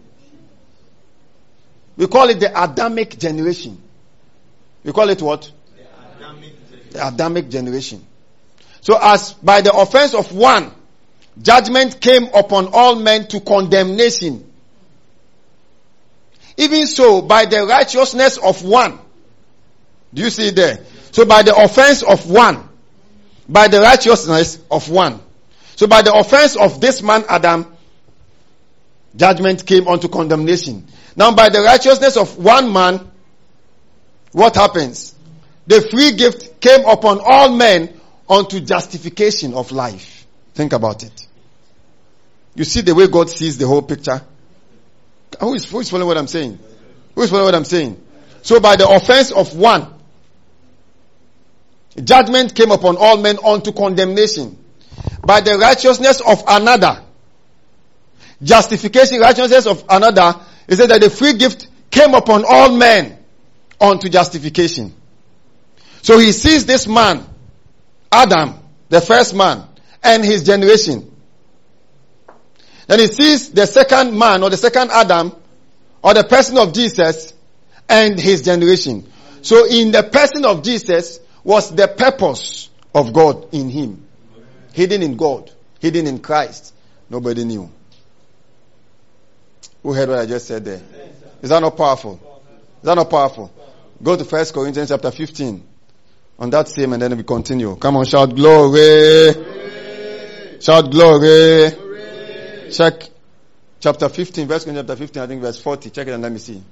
We call it the Adamic generation. We call it what? The Adamic generation. So as by the offense of one, judgment came upon all men to condemnation. Even so, by the righteousness of one, do you see there? So by the offense of one, by the righteousness of one. So by the offense of this man Adam, judgment came unto condemnation. Now by the righteousness of one man, what happens? The free gift came upon all men unto justification of life. Think about it. You see the way God sees the whole picture? Who is, who is following what I'm saying? Who is following what I'm saying? So by the offense of one, judgment came upon all men unto condemnation. By the righteousness of another, justification, righteousness of another, it said that the free gift came upon all men unto justification. So he sees this man, Adam, the first man, and his generation. Then he sees the second man or the second Adam or the person of Jesus and his generation. So in the person of Jesus was the purpose of God in him. Hidden in God. Hidden in Christ. Nobody knew. Who heard what I just said there? Is that not powerful? Is that not powerful? Go to First Corinthians chapter 15. On that same and then we continue. Come on, shout glory. Shout glory. Check chapter 15, verse chapter 15, I think verse 40. Check it and let me see.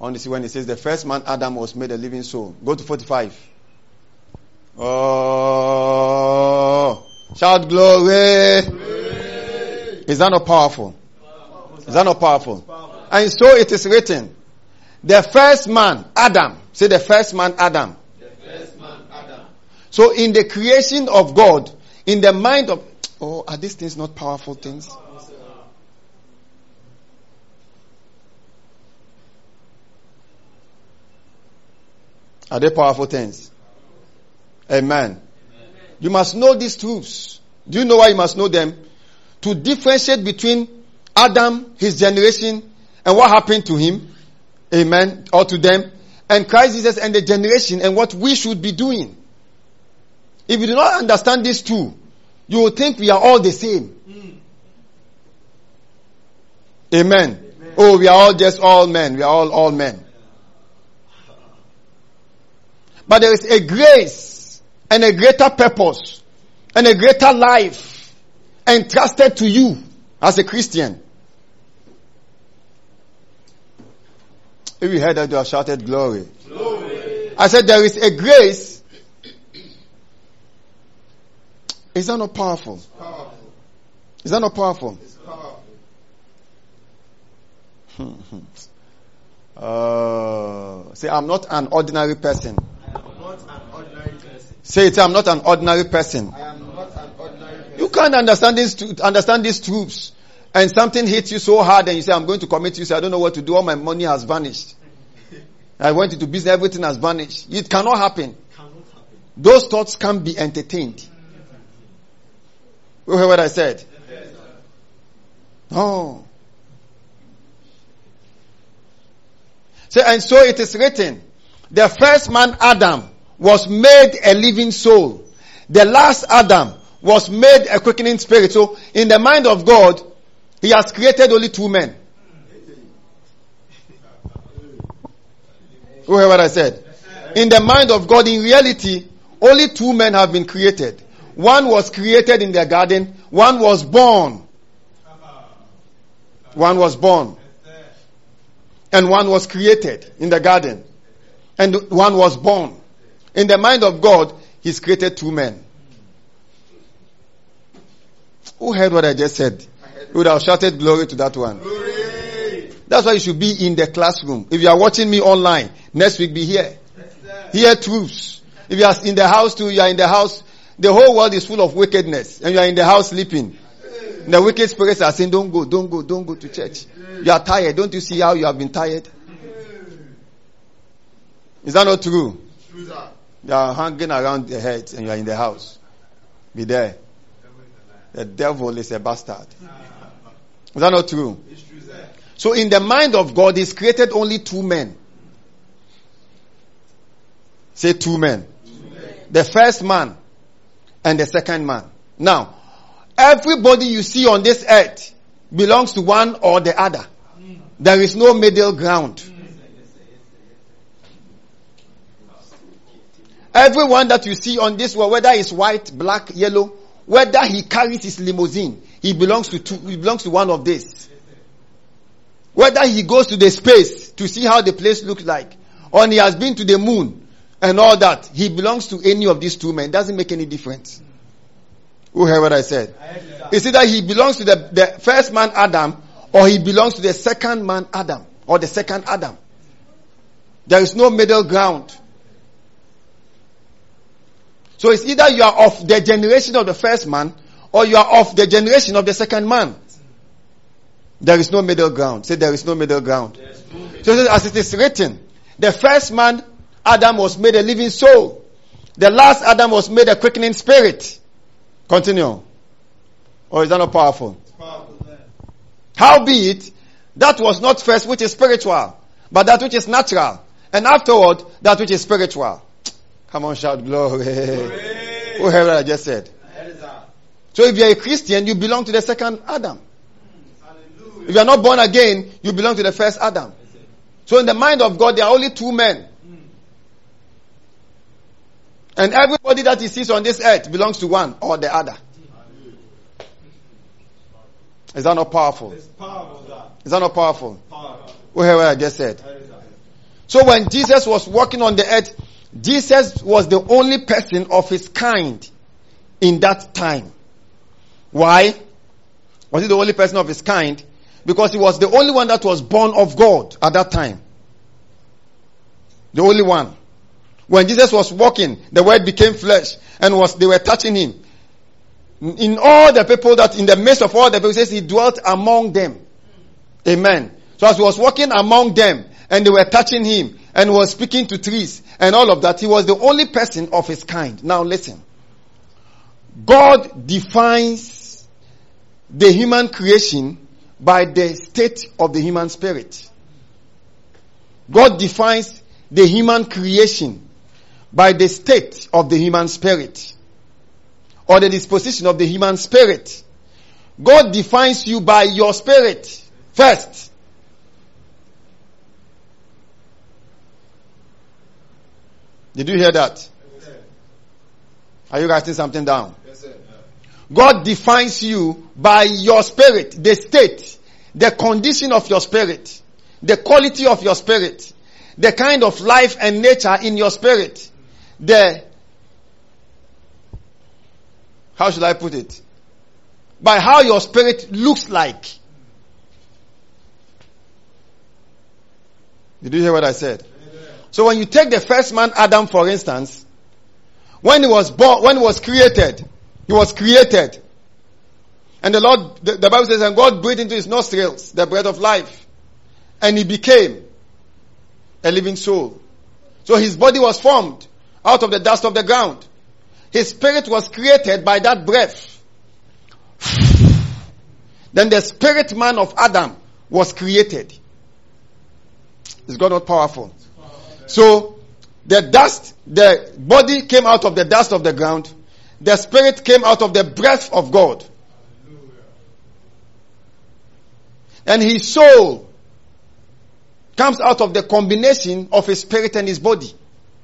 I want to see when it says the first man Adam was made a living soul. Go to 45. Oh, shout glory. Is that not powerful? Is that not powerful? And so it is written. The first man, Adam. Say the first man, Adam. the first man, Adam. So in the creation of God, in the mind of, oh, are these things not powerful things? Are they powerful things? Amen. You must know these truths. Do you know why you must know them? To differentiate between Adam, his generation, and what happened to him. Amen. Or to them. And Christ Jesus and the generation and what we should be doing. If you do not understand these two, you will think we are all the same. Amen. Oh, we are all just all men. We are all all men. But there is a grace and a greater purpose and a greater life entrusted to you as a Christian. If you heard that, you have shouted glory. Glory. I said there is a grace. Is that not powerful? Powerful. Is that not powerful? Powerful. Uh, say, I'm not an ordinary person. I am not an ordinary person. Say it, I'm not an ordinary person. I am not an ordinary person. You can't understand these, tru- understand these truths. And something hits you so hard and you say, I'm going to commit you. Say, I don't know what to do. All my money has vanished. I went into business. Everything has vanished. It cannot happen. Cannot happen. Those thoughts can't be entertained. You hear what I said? No. So, and so it is written, the first man Adam was made a living soul. The last Adam was made a quickening spirit. So in the mind of God, he has created only two men. You hear what I said? In the mind of God, in reality, only two men have been created. One was created in the garden, one was born. One was born. And one was created in the garden. And one was born. In the mind of God, He's created two men. Who heard what I just said? You would have shouted glory to that one. That's why you should be in the classroom. If you are watching me online, next week be here. Hear truths. If you are in the house too, you are in the house. The whole world is full of wickedness and you are in the house sleeping. The wicked spirits are saying, don't go, don't go, don't go to church. You are tired. Don't you see how you have been tired? Is that not true? You are hanging around the heads and you are in the house. Be there. The devil is a bastard. Is that not true? So in the mind of God, He's created only two men. Say two men. The first man and the second man. Now, everybody you see on this earth belongs to one or the other. There is no middle ground. Everyone that you see on this world, whether it's white, black, yellow, whether he carries his limousine, he belongs to two, he belongs to one of these. Whether he goes to the space to see how the place looks like, or he has been to the moon and all that, he belongs to any of these two men. Doesn't make any difference. Who heard what I said? I heard you, sir. It's either he belongs to the, the first man Adam, or he belongs to the second man Adam, or the second Adam. There is no middle ground. So it's either you are of the generation of the first man, or you are of the generation of the second man. There is no middle ground. Say there is no middle ground. So it says, as it is written, the first man, Adam, was made a living soul. The last Adam was made a quickening spirit. Continue. Or is that not powerful? Powerful. Howbeit, that was not first which is spiritual, but that which is natural, and afterward that which is spiritual. Come on, shout glory. Who heard what I just said? I heard it, sir. So if you're a Christian, you belong to the second Adam. Hallelujah. If you're not born again, you belong to the first Adam. So in the mind of God, there are only two men. And everybody that he sees on this earth belongs to one or the other. Is that not powerful? Powerful. Is that not powerful? Powerful. Who heard what I just said? I heard it, sir. So when Jesus was walking on the earth, Jesus was the only person of his kind in that time. Why? Was he the only person of his kind? Because he was the only one that was born of God at that time. The only one. When Jesus was walking, the word became flesh and was, they were touching him. In all the people that, in the midst of all the people, says he dwelt among them. Amen. So as he was walking among them and they were touching him and was speaking to trees and all of that, he was the only person of his kind. Now listen. God defines the human creation by the state of the human spirit. God defines the human creation by the state of the human spirit or the disposition of the human spirit. God defines you by your spirit first. Did you hear that? Yes. Are you writing something down? Yes. God defines you by your spirit, the state, the condition of your spirit. the quality of your spirit, the kind of life and nature in your spirit, the, how should I put it? By how your spirit looks like. Did you hear what I said? So when you take the first man, Adam, for instance, when he was born, when he was created, he was created. And the Lord, the, the Bible says, and God breathed into his nostrils the breath of life. And he became a living soul. So his body was formed out of the dust of the ground. His spirit was created by that breath. Then the spirit man of Adam was created. Is God not powerful? So, the dust, the body came out of the dust of the ground. The spirit came out of the breath of God. And his soul comes out of the combination of his spirit and his body.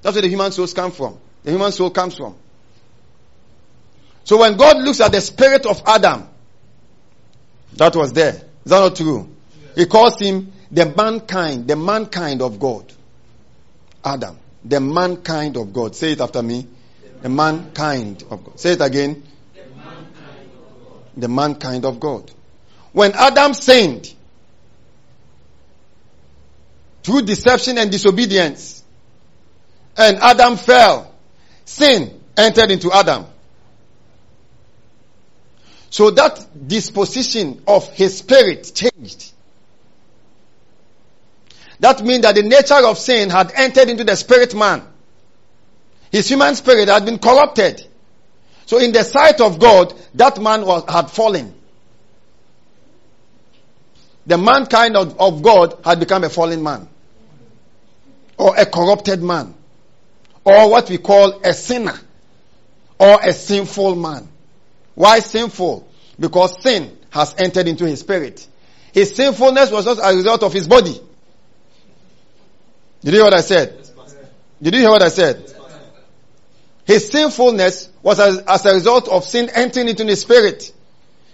That's where the human souls come from. The human soul comes from. So when God looks at the spirit of Adam, that was there. Is that not true? He calls him the mankind, the mankind of God. Adam. The mankind of God. Say it after me. The mankind of God. Say it again. The mankind of God. When Adam sinned, through deception and disobedience, and Adam fell, sin entered into Adam. So that disposition of his spirit changed. That means that the nature of sin had entered into the spirit man. His human spirit had been corrupted. So in the sight of God, that man was, had fallen. The mankind of, of God had become a fallen man. Or a corrupted man. Or what we call a sinner. Or a sinful man. Why sinful? Because sin has entered into his spirit. His sinfulness was not a result of his body. Did you hear what I said? Did you hear what I said? His sinfulness was as, as, a result of sin entering into his spirit.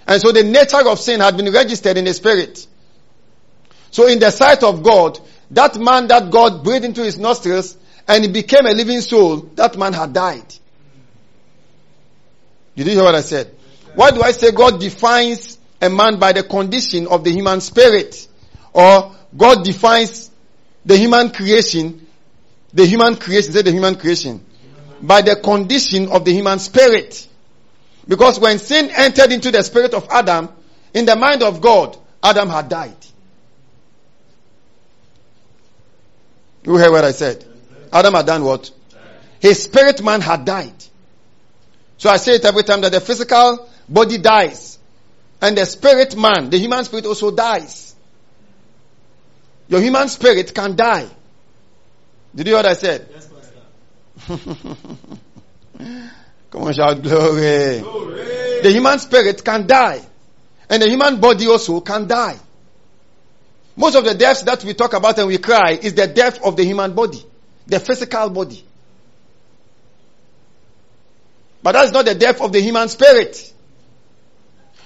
And so the nature of sin had been registered in his spirit. So in the sight of God, that man that God breathed into his nostrils and he became a living soul, that man had died. Did you hear what I said? Why do I say God defines a man by the condition of the human spirit? Or God defines the human creation, the human creation, say the human creation, by the condition of the human spirit. Because when sin entered into the spirit of Adam, in the mind of God, Adam had died. You hear what I said? Adam had done what? His spirit man had died. So I say it every time that the physical body dies. And the spirit man, the human spirit also dies. Your human spirit can die. Did you hear what I said? Yes, Come on, shout glory. Glory. The human spirit can die. And the human body also can die. Most of the deaths that we talk about and we cry is the death of the human body. The physical body. But that's not the death of the human spirit.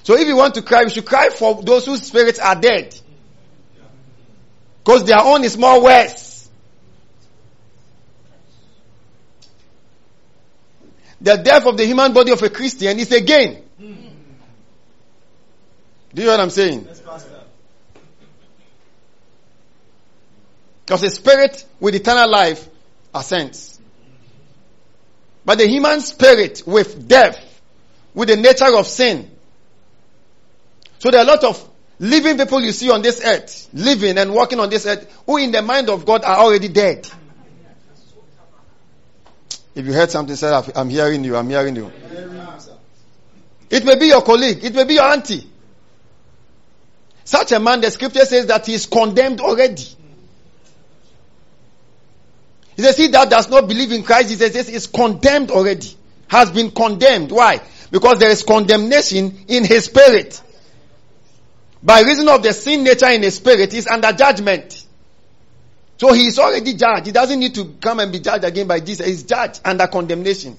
So if you want to cry, you should cry for those whose spirits are dead. Because their own is more worse. The death of the human body of a Christian is a gain. Do you know what I'm saying? Because a spirit with eternal life ascends. But the human spirit with death, with the nature of sin. So there are a lot of living people you see on this earth, living and walking on this earth, who in the mind of God are already dead. If you heard something said, I'm hearing you, I'm hearing you. It may be your colleague, it may be your auntie. Such a man, the scripture says that he is condemned already. He says, he that does not believe in Christ, he says, is condemned already. Has been condemned. Why? Because there is condemnation in his spirit. By reason of the sin nature in his spirit, he's under judgment. So he is already judged. He doesn't need to come and be judged again by Jesus. He's judged under condemnation.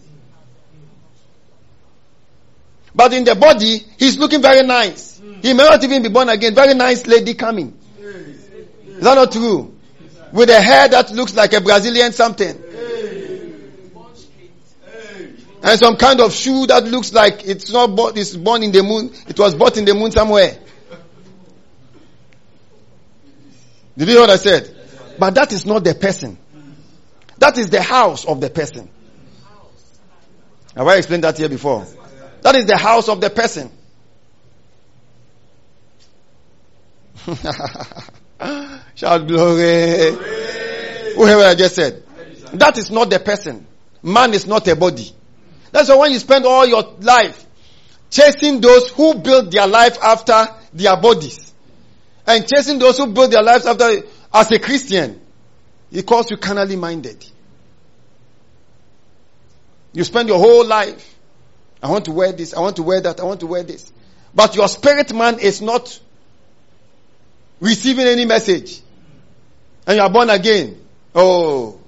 But in the body, he's looking very nice. He may not even be born again. Very nice lady coming. Is that not true? With a hair that looks like a Brazilian something. And some kind of shoe that looks like it's not bought, it's born in the moon. It was bought in the moon somewhere. Did you hear what I said? But that is not the person. That is the house of the person. Have I explained that here before? That is the house of the person. Shout glory. Whoever I just said. That is not the person. Man is not a body. That's why when you spend all your life chasing those who build their life after their bodies and chasing those who build their lives after as a Christian, it calls you carnally minded. You spend your whole life. I want to wear this. I want to wear that. I want to wear this. But your spirit man is not receiving any message. And you are born again. Oh.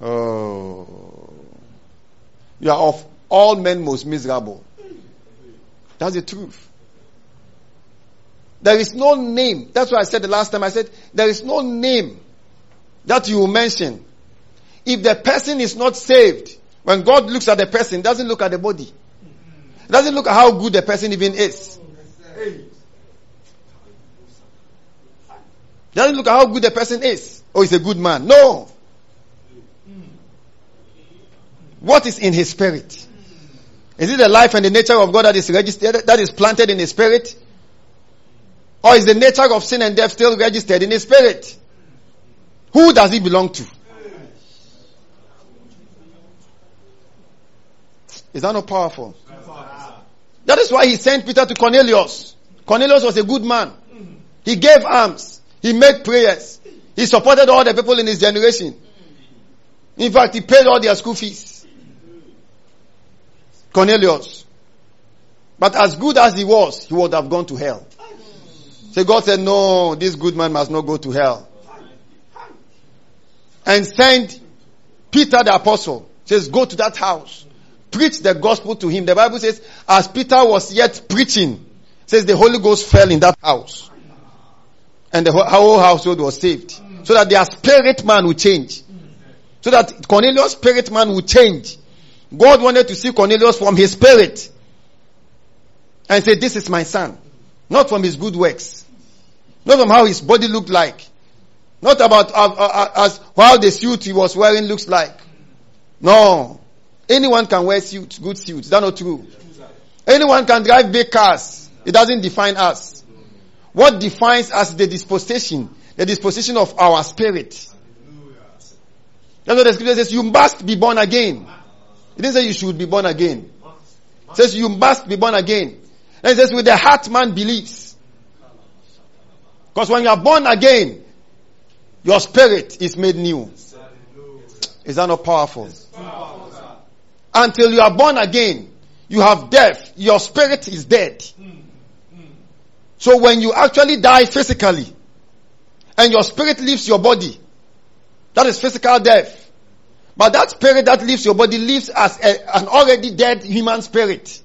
Oh. You are of all men most miserable. That's the truth. There is no name. That's why I said the last time. I said, there is no name that you mention. If the person is not saved, when God looks at the person, doesn't look at the body. Doesn't look at how good the person even is. Doesn't look at how good the person is. Oh, he's a good man. No. What is in his spirit? Is it the life and the nature of God that is registered, that is planted in his spirit? Or is the nature of sin and death still registered in his spirit? Who does he belong to? Is that not powerful? That is why he sent Peter to Cornelius. Cornelius was a good man. He gave alms. He made prayers. He supported all the people in his generation. In fact, he paid all their school fees. Cornelius. But as good as he was, he would have gone to hell. So God said, no, this good man must not go to hell. And send Peter the apostle. Says, go to that house. Preach the gospel to him. The Bible says, as Peter was yet preaching, says the Holy Ghost fell in that house. And the whole household was saved. So that their spirit man would change. So that Cornelius' spirit man would change. God wanted to see Cornelius from his spirit. And say, this is my son. Not from his good works. Not from how his body looked like. Not about uh, uh, uh, as how the suit he was wearing looks like. No. Anyone can wear suits, good suits. That's not true. Anyone can drive big cars. It doesn't define us. What defines us the disposition, the disposition of our spirit. That's what the scripture says. You must be born again. It didn't say you should be born again. It says you must be born again. And it says with the heart man believes. Because when you are born again, your spirit is made new. Is that not powerful? Until you are born again, you have death. Your spirit is dead. So when you actually die physically, and your spirit leaves your body, that is physical death. But that spirit that leaves your body lives as a, an already dead human spirit.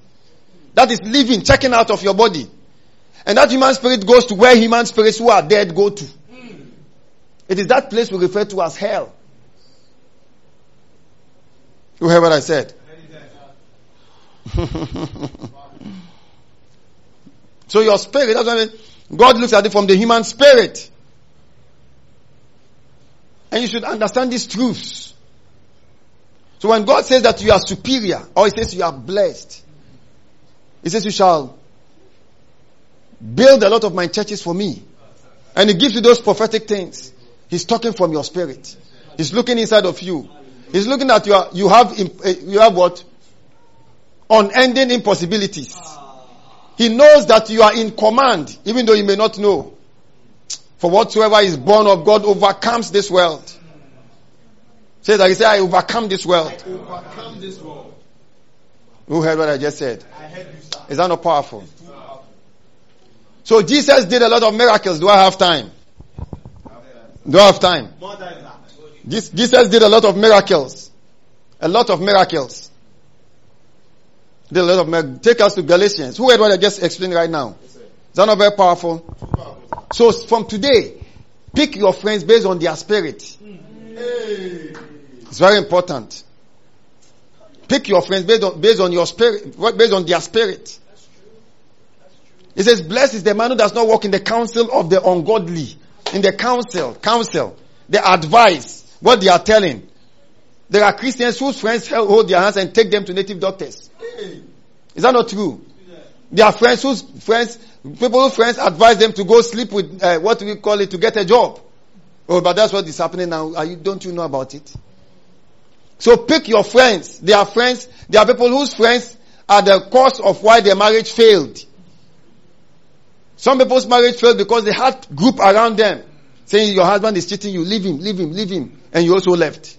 That is living, checking out of your body. And that human spirit goes to where human spirits who are dead go to. It is that place we refer to as hell. You heard what I said? so your spirit, that's mean. God looks at it from the human spirit. And you should understand these truths. So when God says that you are superior, or He says you are blessed, He says you shall build a lot of my churches for me. And He gives you those prophetic things. He's talking from your spirit. He's looking inside of you. He's looking at you. You have eh, you have what? Unending impossibilities. He knows that you are in command, even though you may not know. For whatsoever is born of God overcomes this world. Say that he said, I overcome this world. I overcome this world. Who heard what I just said? I heard you, sir. Is that not powerful? So Jesus did a lot of miracles. Do I have time? Do I have time? Jesus did a lot of miracles. A lot of miracles. A lot of Take us to Galatians. Who heard what I just explained right now? Is that not very powerful? So from today, pick your friends based on their spirit. It's very important. Pick your friends based on, based on your spirit, based on their spirit. It says, blessed is the man who does not walk in the counsel of the ungodly. In the counsel, counsel, the advice, what they are telling. There are Christians whose friends hold their hands and take them to native doctors. Is that not true? There are friends whose friends, people whose friends advise them to go sleep with, uh, what we call it, to get a job. Oh, but that's what is happening now. You, don't you know about it? So pick your friends. There are friends, there are people whose friends are the cause of why their marriage failed. Some people's marriage failed because they had group around them saying your husband is cheating you, leave him, leave him, leave him, and you also left.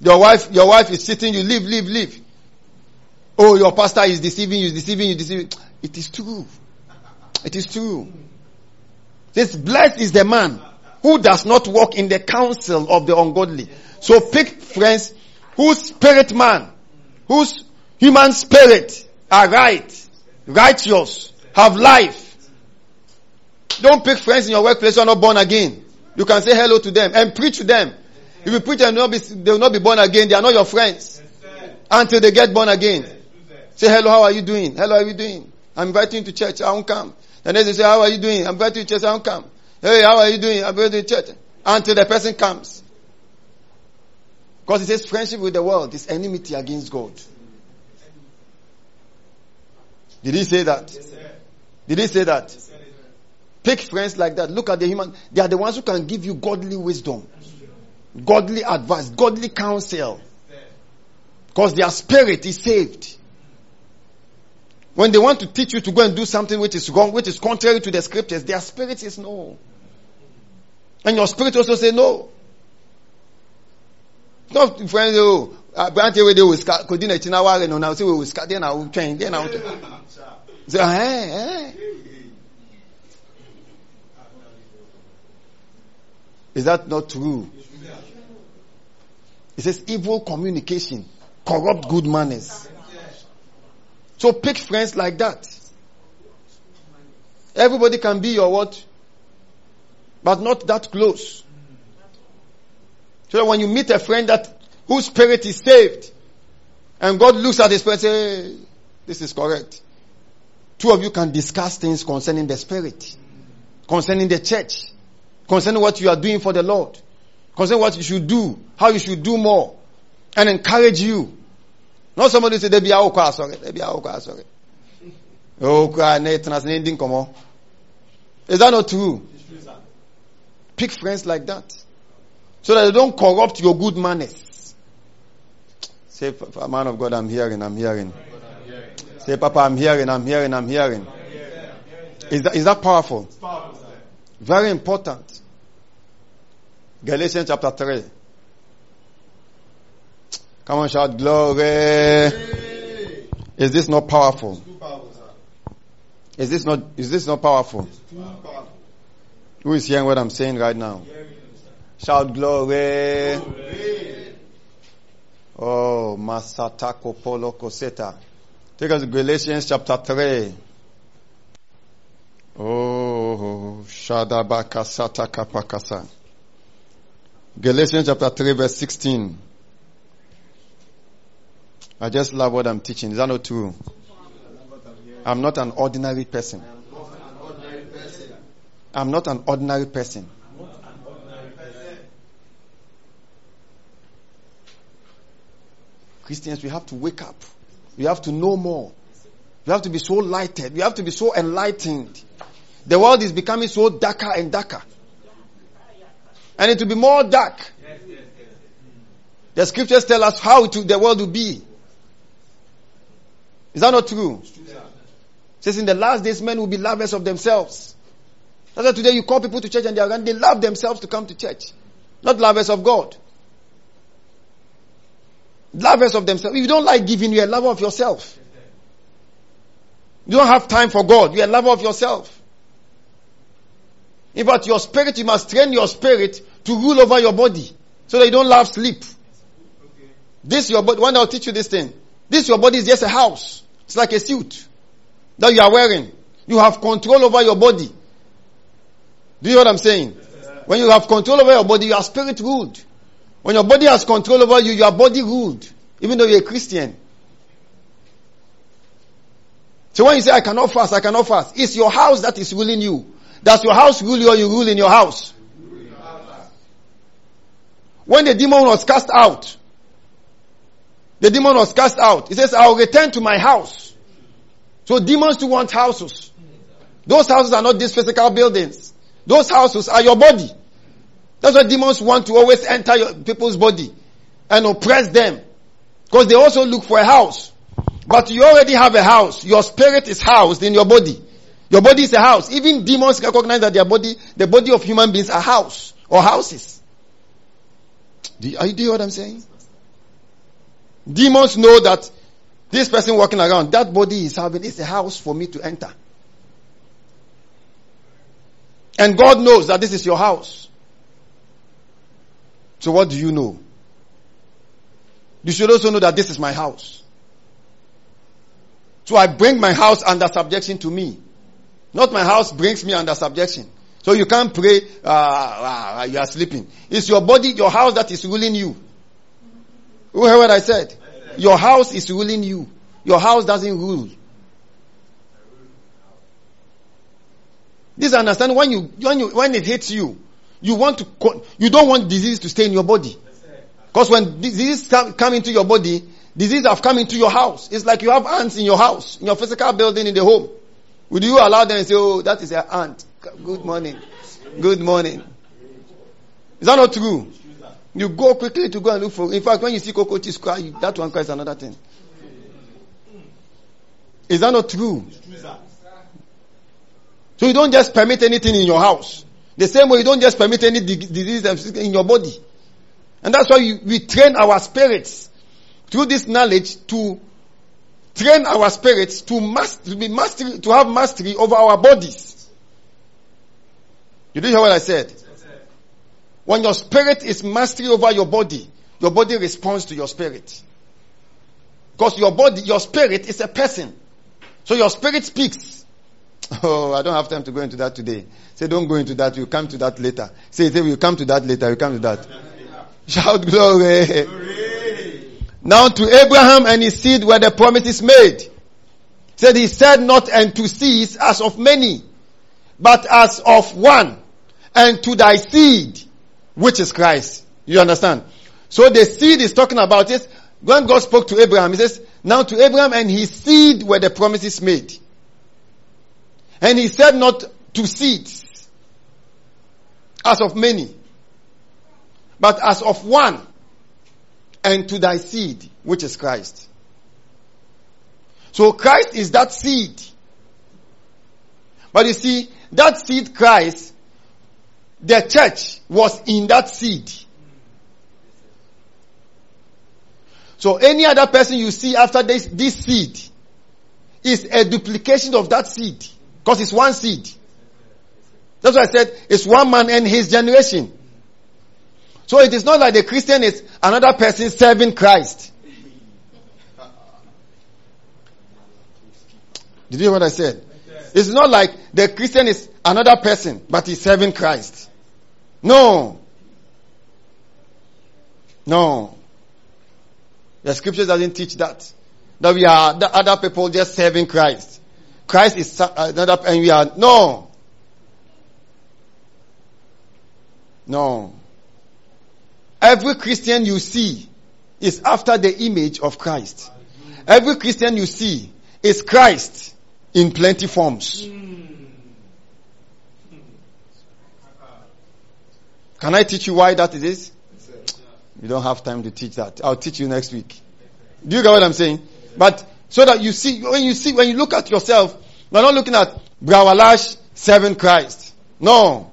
Your wife, your wife is sitting, you, leave, leave, leave. Oh, your pastor is deceiving you, deceiving you, deceiving. It is true. It is true. This blessed is the man who does not walk in the counsel of the ungodly. So pick friends whose spirit man, whose human spirit are right righteous, have life. Don't pick friends in your workplace who are not born again. You can say hello to them and preach to them. If you preach and they will, not be, they will not be born again, they are not your friends. Until they get born again. Say hello, how are you doing? Hello, how are you doing? I'm inviting you to church, I won't come. And then they say, how are you doing? I'm inviting you to church, I won't come. Hey, how are you doing? I'm inviting you to church. Until the person comes. Because it says friendship with the world is enmity against God. Did he say that? Did he say that? Pick friends like that. Look at the human. They are the ones who can give you godly wisdom, godly advice, godly counsel. Because their spirit is saved. When they want to teach you to go and do something which is wrong, which is contrary to the scriptures, their spirit is no. And your spirit also say no. Oh, uh, not friends, oh, n'akyi na ware no na sɛ wo sika deɛ na wotwɛn deɛ na wotwɛn sɛ ɛɛ ɛɛ is that not true it says evil communication corrupt good manners so pick friends like that everybody can be your what but not that close so that when you meet a friend that whose spirit is saved. And God looks at his spirit and says, hey, this is correct. Two of you can discuss things concerning the spirit, concerning the church, concerning what you are doing for the Lord, concerning what you should do, how you should do more, and encourage you. Not somebody say, they be our sorry, they be our sorry. Oh, Is that not true? Pick friends like that. So that they don't corrupt your good manners. Say, man of God, I'm hearing, I'm hearing. Say, Papa, I'm hearing, I'm hearing, I'm hearing. Is that, is that powerful? Very important. Galatians chapter 3. Come on, shout glory. Is this not powerful? Is this not, is this not powerful? Who is hearing what I'm saying right now? Shout glory. Oh, Masatako Polo Koseta. Take us to Galatians chapter 3. Oh, Shadabaka Sataka Pakasa. Galatians chapter 3 verse 16. I just love what I'm teaching. Is that not true? I'm not an ordinary person. I'm not an ordinary person. Christians, we have to wake up. We have to know more. We have to be so lighted. We have to be so enlightened. The world is becoming so darker and darker. And it will be more dark. Hmm. The scriptures tell us how to, the world will be. Is that not true? It says in the last days men will be lovers of themselves. That's why today you call people to church and they are they love themselves to come to church. Not lovers of God. Lovers of themselves. If you don't like giving, you're a lover of yourself. You don't have time for God. You're a lover of yourself. In fact, your spirit, you must train your spirit to rule over your body so that you don't love sleep. This your body, one I'll teach you this thing. This your body is just a house. It's like a suit that you are wearing. You have control over your body. Do you know what I'm saying? When you have control over your body, you are spirit ruled. When your body has control over you, you are body ruled. Even though you're a Christian. So when you say, I cannot fast, I cannot fast, it's your house that is ruling you. Does your house rule you or you rule in your house? When the demon was cast out, the demon was cast out. He says, I'll return to my house. So demons do want houses. Those houses are not these physical buildings. Those houses are your body. That's why demons want to always enter your, people's body and oppress them. Because they also look for a house. But you already have a house. Your spirit is housed in your body. Your body is a house. Even demons recognize that their body, the body of human beings are house or houses. Do you, are you, do you know what I'm saying? Demons know that this person walking around, that body is having, it's a house for me to enter. And God knows that this is your house. So what do you know? You should also know that this is my house. So I bring my house under subjection to me. Not my house brings me under subjection. So you can't pray, uh, uh, you are sleeping. It's your body, your house that is ruling you. Heard what I said? Your house is ruling you. Your house doesn't rule. This understand when you, when you, when it hits you, you want to, you don't want disease to stay in your body. Because when disease come, come into your body, disease have come into your house. It's like you have ants in your house, in your physical building, in the home. Would you allow them to say, oh, that is an ant. Good morning. Good morning. Is that not true? You go quickly to go and look for, in fact, when you see cockroaches cry, that one cries another thing. Is that not true? So you don't just permit anything in your house. The same way you don't just permit any disease in your body. And that's why we, train our spirits through this knowledge to train our spirits to master, to be mastery, to have mastery over our bodies. You didn't hear what I said? When your spirit is mastery over your body, your body responds to your spirit. Because your body, your spirit is a person. So your spirit speaks. Oh, I don't have time to go into that today. Say, don't go into that. We'll come to that later. Say, say we'll come to that later. We'll come to that. Shout glory. glory. Now to Abraham and his seed were the promises made. Said he said not and to seeds as of many, but as of one, and to thy seed, which is Christ. You understand? So the seed is talking about this. When God spoke to Abraham, he says, now to Abraham and his seed were the promises made. And he said not to seeds, as of many, but as of one, and to thy seed, which is Christ. So Christ is that seed. But you see, that seed Christ, the church was in that seed. So any other person you see after this, this seed is a duplication of that seed. Because it's one seed. That's why I said it's one man and his generation. So it is not like the Christian is another person serving Christ. Did you hear what I said? It's not like the Christian is another person, but he's serving Christ. No. No. The scripture doesn't teach that. That we are the other people just serving Christ. Christ is another, and we are, no. No. Every Christian you see is after the image of Christ. Every Christian you see is Christ in plenty forms. Can I teach you why that is? You don't have time to teach that. I'll teach you next week. Do you get what I'm saying? But so that you see, when you see, when you look at yourself, you're not looking at Brawalash serving Christ. No.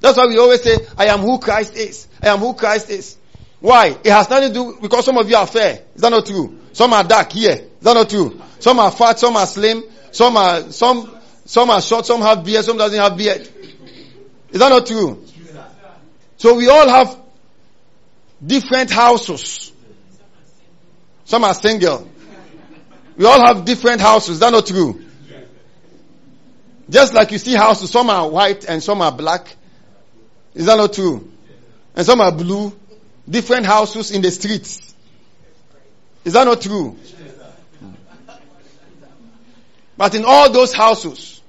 That's why we always say, I am who Christ is. I am who Christ is. Why? It has nothing to do, because some of you are fair. Is that not true? Some are dark here. Is that not true? Some are fat, some are slim, some are, some, some are short, some have beard, some doesn't have beard. Is that not true? So we all have different houses. Some are single. We all have different houses. Is that not true? Just like you see houses, some are white and some are black. Is that not true? And some are blue. Different houses in the streets. Is that not true? But in all those houses,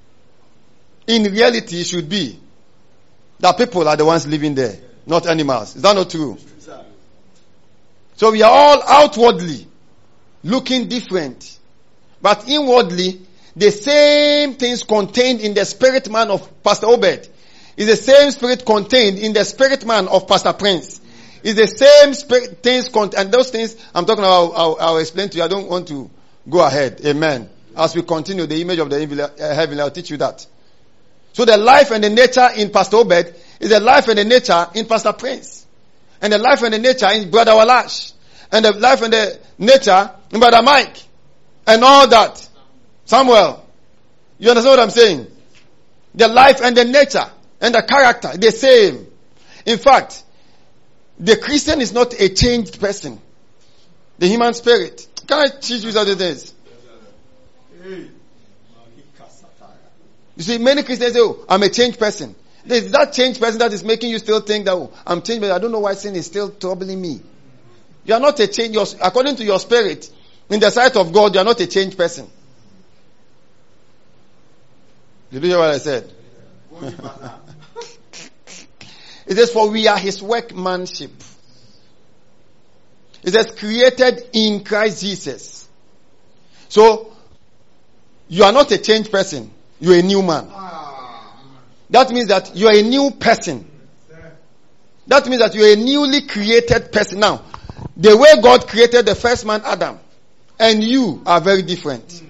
in reality, it should be that people are the ones living there, not animals. Is that not true? So we are all outwardly looking different, but inwardly, the same things contained in the spirit man of Pastor Obed is the same spirit contained in the spirit man of Pastor Prince. Is the same spirit things contained, and those things I'm talking about, I'll, I'll, explain to you. I don't want to go ahead. Amen. As we continue the image of the uh, heaven, I'll teach you that. So the life and the nature in Pastor Obed is the life and the nature in Pastor Prince. And the life and the nature in Brother Walash. And the life and the nature in Brother Mike. And all that. Samuel. You understand what I'm saying? The life and the nature and the character, the same. In fact, the Christian is not a changed person. The human spirit. Can I teach you something? Mm. You see, many Christians say, oh, I'm a changed person. There's that changed person that is making you still think that, oh, I'm changed, but I don't know why sin is still troubling me. You are not a changed, according to your spirit, in the sight of God, you are not a changed person. Did you hear what I said? it says, for we are his workmanship. It says, created in Christ Jesus. So, you are not a changed person. You're a new man. That means that you are a new person. That means that you're a newly created person. Now, the way God created the first man, Adam, and you are very different.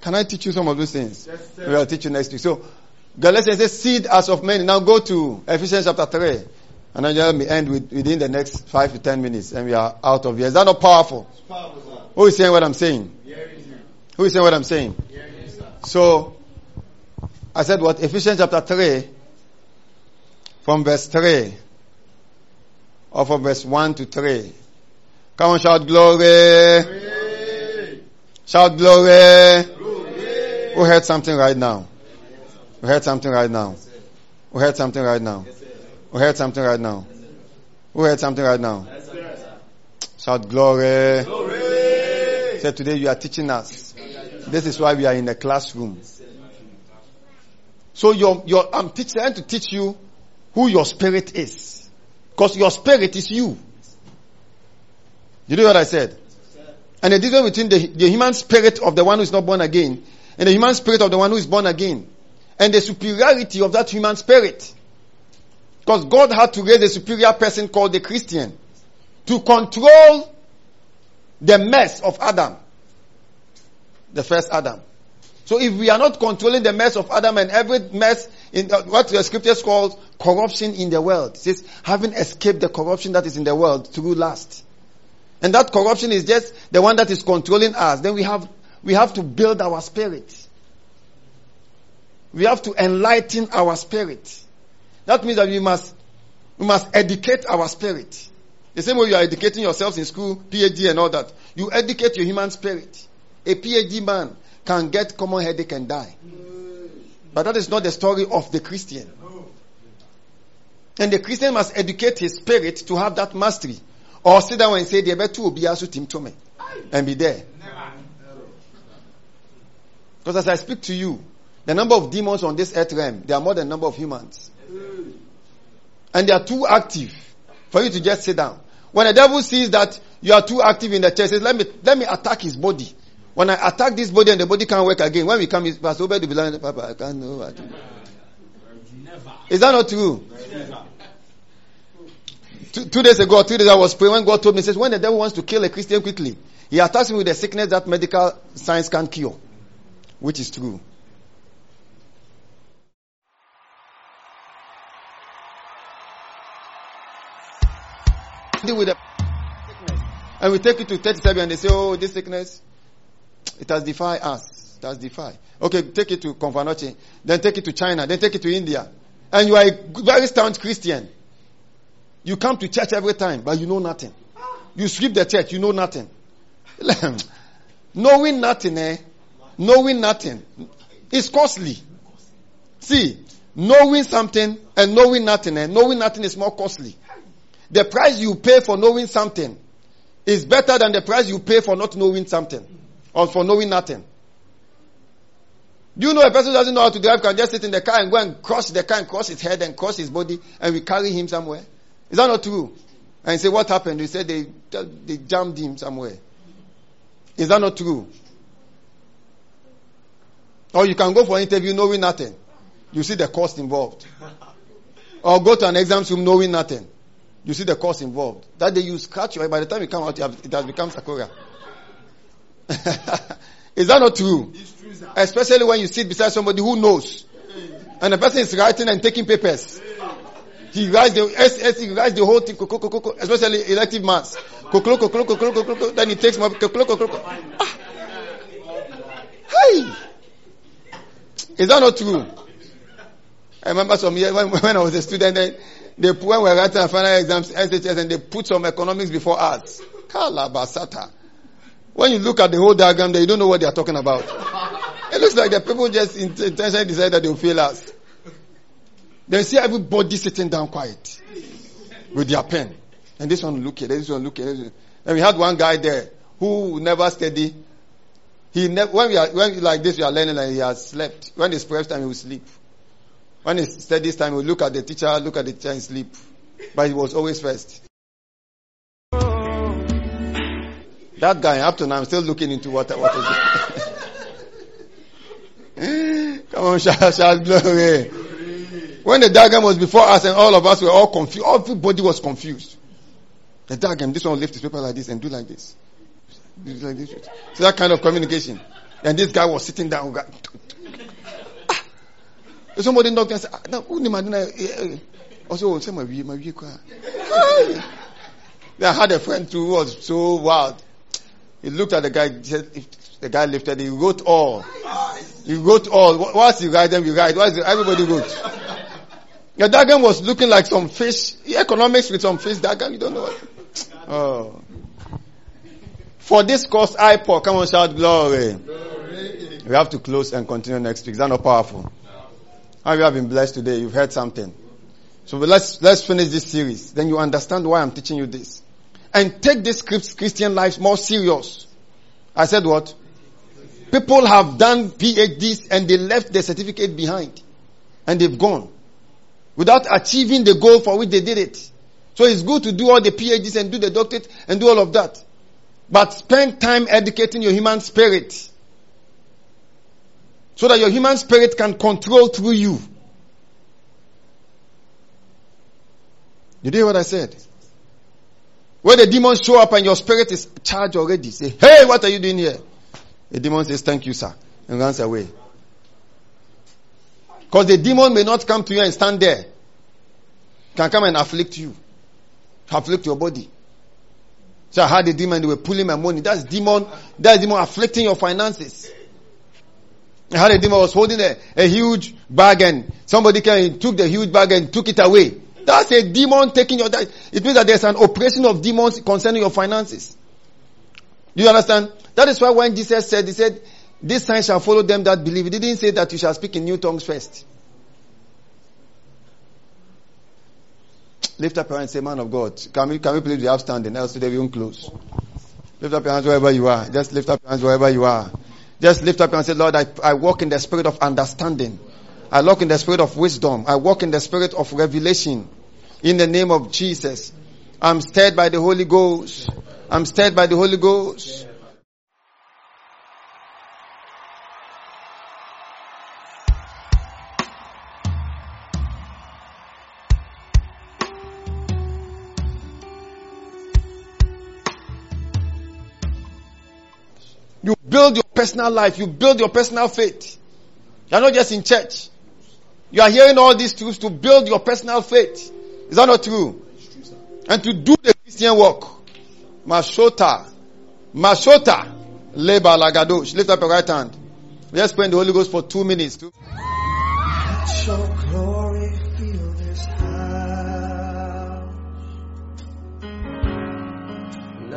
Can I teach you some of those things? Yes, we will teach you next week. So, Galatians says, seed as of many. Now go to Ephesians chapter 3. And then let me end with, within the next five to ten minutes. And we are out of here. Is that not powerful? powerful who is saying what I'm saying? Who is saying what I'm saying? So, I said what? Ephesians chapter 3, from verse 3, or from verse 1 to 3. Come on, shout glory. glory. Shout glory. glory. Who heard something right now? Who heard something right now? Who heard something right now? Who heard something right now? Who heard something right now? Shout glory. glory. Said today you are teaching us. This is why we are in the classroom. So your, your, I'm trying to teach you who your spirit is. Because your spirit is you. You know what I said? And the difference between the, the human spirit of the one who is not born again and the human spirit of the one who is born again. And the superiority of that human spirit. Because God had to raise a superior person called the Christian to control the mess of Adam. The first Adam. So if we are not controlling the mess of Adam and every mess in the, what the scriptures calls corruption in the world, it says having escaped the corruption that is in the world through lust. And that corruption is just the one that is controlling us. Then we have, we have to build our spirit. We have to enlighten our spirit. That means that we must, we must educate our spirit. The same way you are educating yourselves in school, PhD and all that. You educate your human spirit. A PhD man can get common headache and die. But that is not the story of the Christian. And the Christian must educate his spirit to have that mastery. Or sit down and say, the better will be team to me. And be there. Because as I speak to you, the number of demons on this earth realm, they are more than the number of humans. And they are too active for you to just sit down. When the devil sees that you are too active in the church, says, let me, let me attack his body. When I attack this body and the body can't work again, when we come, Pastor Obed will be like, Papa, I can't know to. Is that not true? Two, two, days ago, three days I was praying when God told me, says, when the devil wants to kill a Christian quickly, he attacks me with a sickness that medical science can't cure. Which is true. With sickness. And we take it to 37 and they say, oh, this sickness, it has defied us. It has defied. Okay, take it to Komfo Anokye. Then take it to China. Then take it to India. And you are a very staunch Christian. You come to church every time, but you know nothing. You sweep the church, you know nothing. Knowing nothing, eh? Knowing nothing. It's costly. See, knowing something and knowing nothing, eh? Knowing nothing is more costly. The price you pay for knowing something is better than the price you pay for not knowing something or for knowing nothing. Do you know a person who doesn't know how to drive can just sit in the car and go and cross the car and crush his head and cross his body and we carry him somewhere? Is that not true? And say, what happened? You said they, they jammed him somewhere. Is that not true? Or you can go for an interview knowing nothing. You see the cost involved. Or go to an exam room knowing nothing. You see the cost involved. That day you scratch your head. By the time you come out, it has become sakura. Is that not true? Especially when you sit beside somebody who knows. And the person is writing and taking papers. He writes the, he writes the whole thing, especially elective maths. Then he takes more, ah. Hey! Is that not true? I remember some years when, when I was a student, they, they when we were writing our final exams, SHS, and they put some economics before us. Kalabasata. When you look at the whole diagram there, you don't know what they are talking about. It looks like the people just intentionally decided that they will fail us. Then see everybody sitting down quiet with their pen. And this one look here, this one look here. And we had one guy there who never study. He never, when we are, when like this, we are learning and he has slept. When it's prep time, he will sleep. When it's studies time, he will look at the teacher, look at the teacher and sleep. But he was always first. That guy, up to now, I'm still looking into what, what is. Come on, shout, shout glory. When the diagram was before us and all of us were all confused, everybody was confused. The diagram, this one lift his paper like this and do like this. Do like this. So that kind of communication. And this guy was sitting down. Somebody knocked and said, ah, who Also, say my my I had a friend too who was so wild. He looked at the guy, the guy lifted, he wrote all. He wrote all. What's he write, then we write. What's everybody wrote. The diagram was looking like some fish, economics with some fish diagram, you don't know what. Oh. For this cause I pour, come on shout glory. glory. We have to close and continue next week. Is that not powerful? How you have been blessed today? You've heard something. So let's, let's finish this series. Then you understand why I'm teaching you this and take this Christian life more serious. I said what? People have done PhDs and they left their certificate behind and they've gone without achieving the goal for which they did it. So it's good to do all the PhDs and do the doctorate and do all of that. But spend time educating your human spirit. So that your human spirit can control through you. You hear what I said? When the demons show up and your spirit is charged already, say, hey, what are you doing here? The demon says, thank you, sir, and runs away. Because the demon may not come to you and stand there. Can come and afflict you. Afflict your body. So I had a demon, they were pulling my money. That's demon, that's demon afflicting your finances. I had a demon was holding a, a huge bag and somebody came took the huge bag and took it away. That's a demon taking your diet. It means that there's an operation of demons concerning your finances. Do you understand? That is why when Jesus said, he said, this sign shall follow them that believe. He didn't say that you shall speak in new tongues first. Lift up your hand and say, man of God, can we, can we please be upstanding? Else today we won't close. Lift up your hands wherever you are. Just lift up your hands wherever you are. Just lift up and say, Lord, I, I walk in the spirit of understanding. I walk in the spirit of wisdom. I walk in the spirit of revelation in the name of Jesus. I'm stirred by the Holy Ghost. I'm stirred by the Holy Ghost. Build your personal life. You build your personal faith. You're not just in church. You are hearing all these truths to build your personal faith. Is that not true? And to do the Christian work. Mashota. Mashota. Leba lagadosh. Lift up your right hand. Let's pray in the Holy Ghost for two minutes.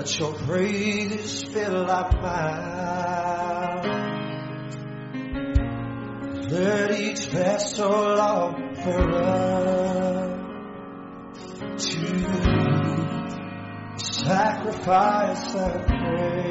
Let your praise fill our mouth. Let each vessel offer up to you sacrifice of praise.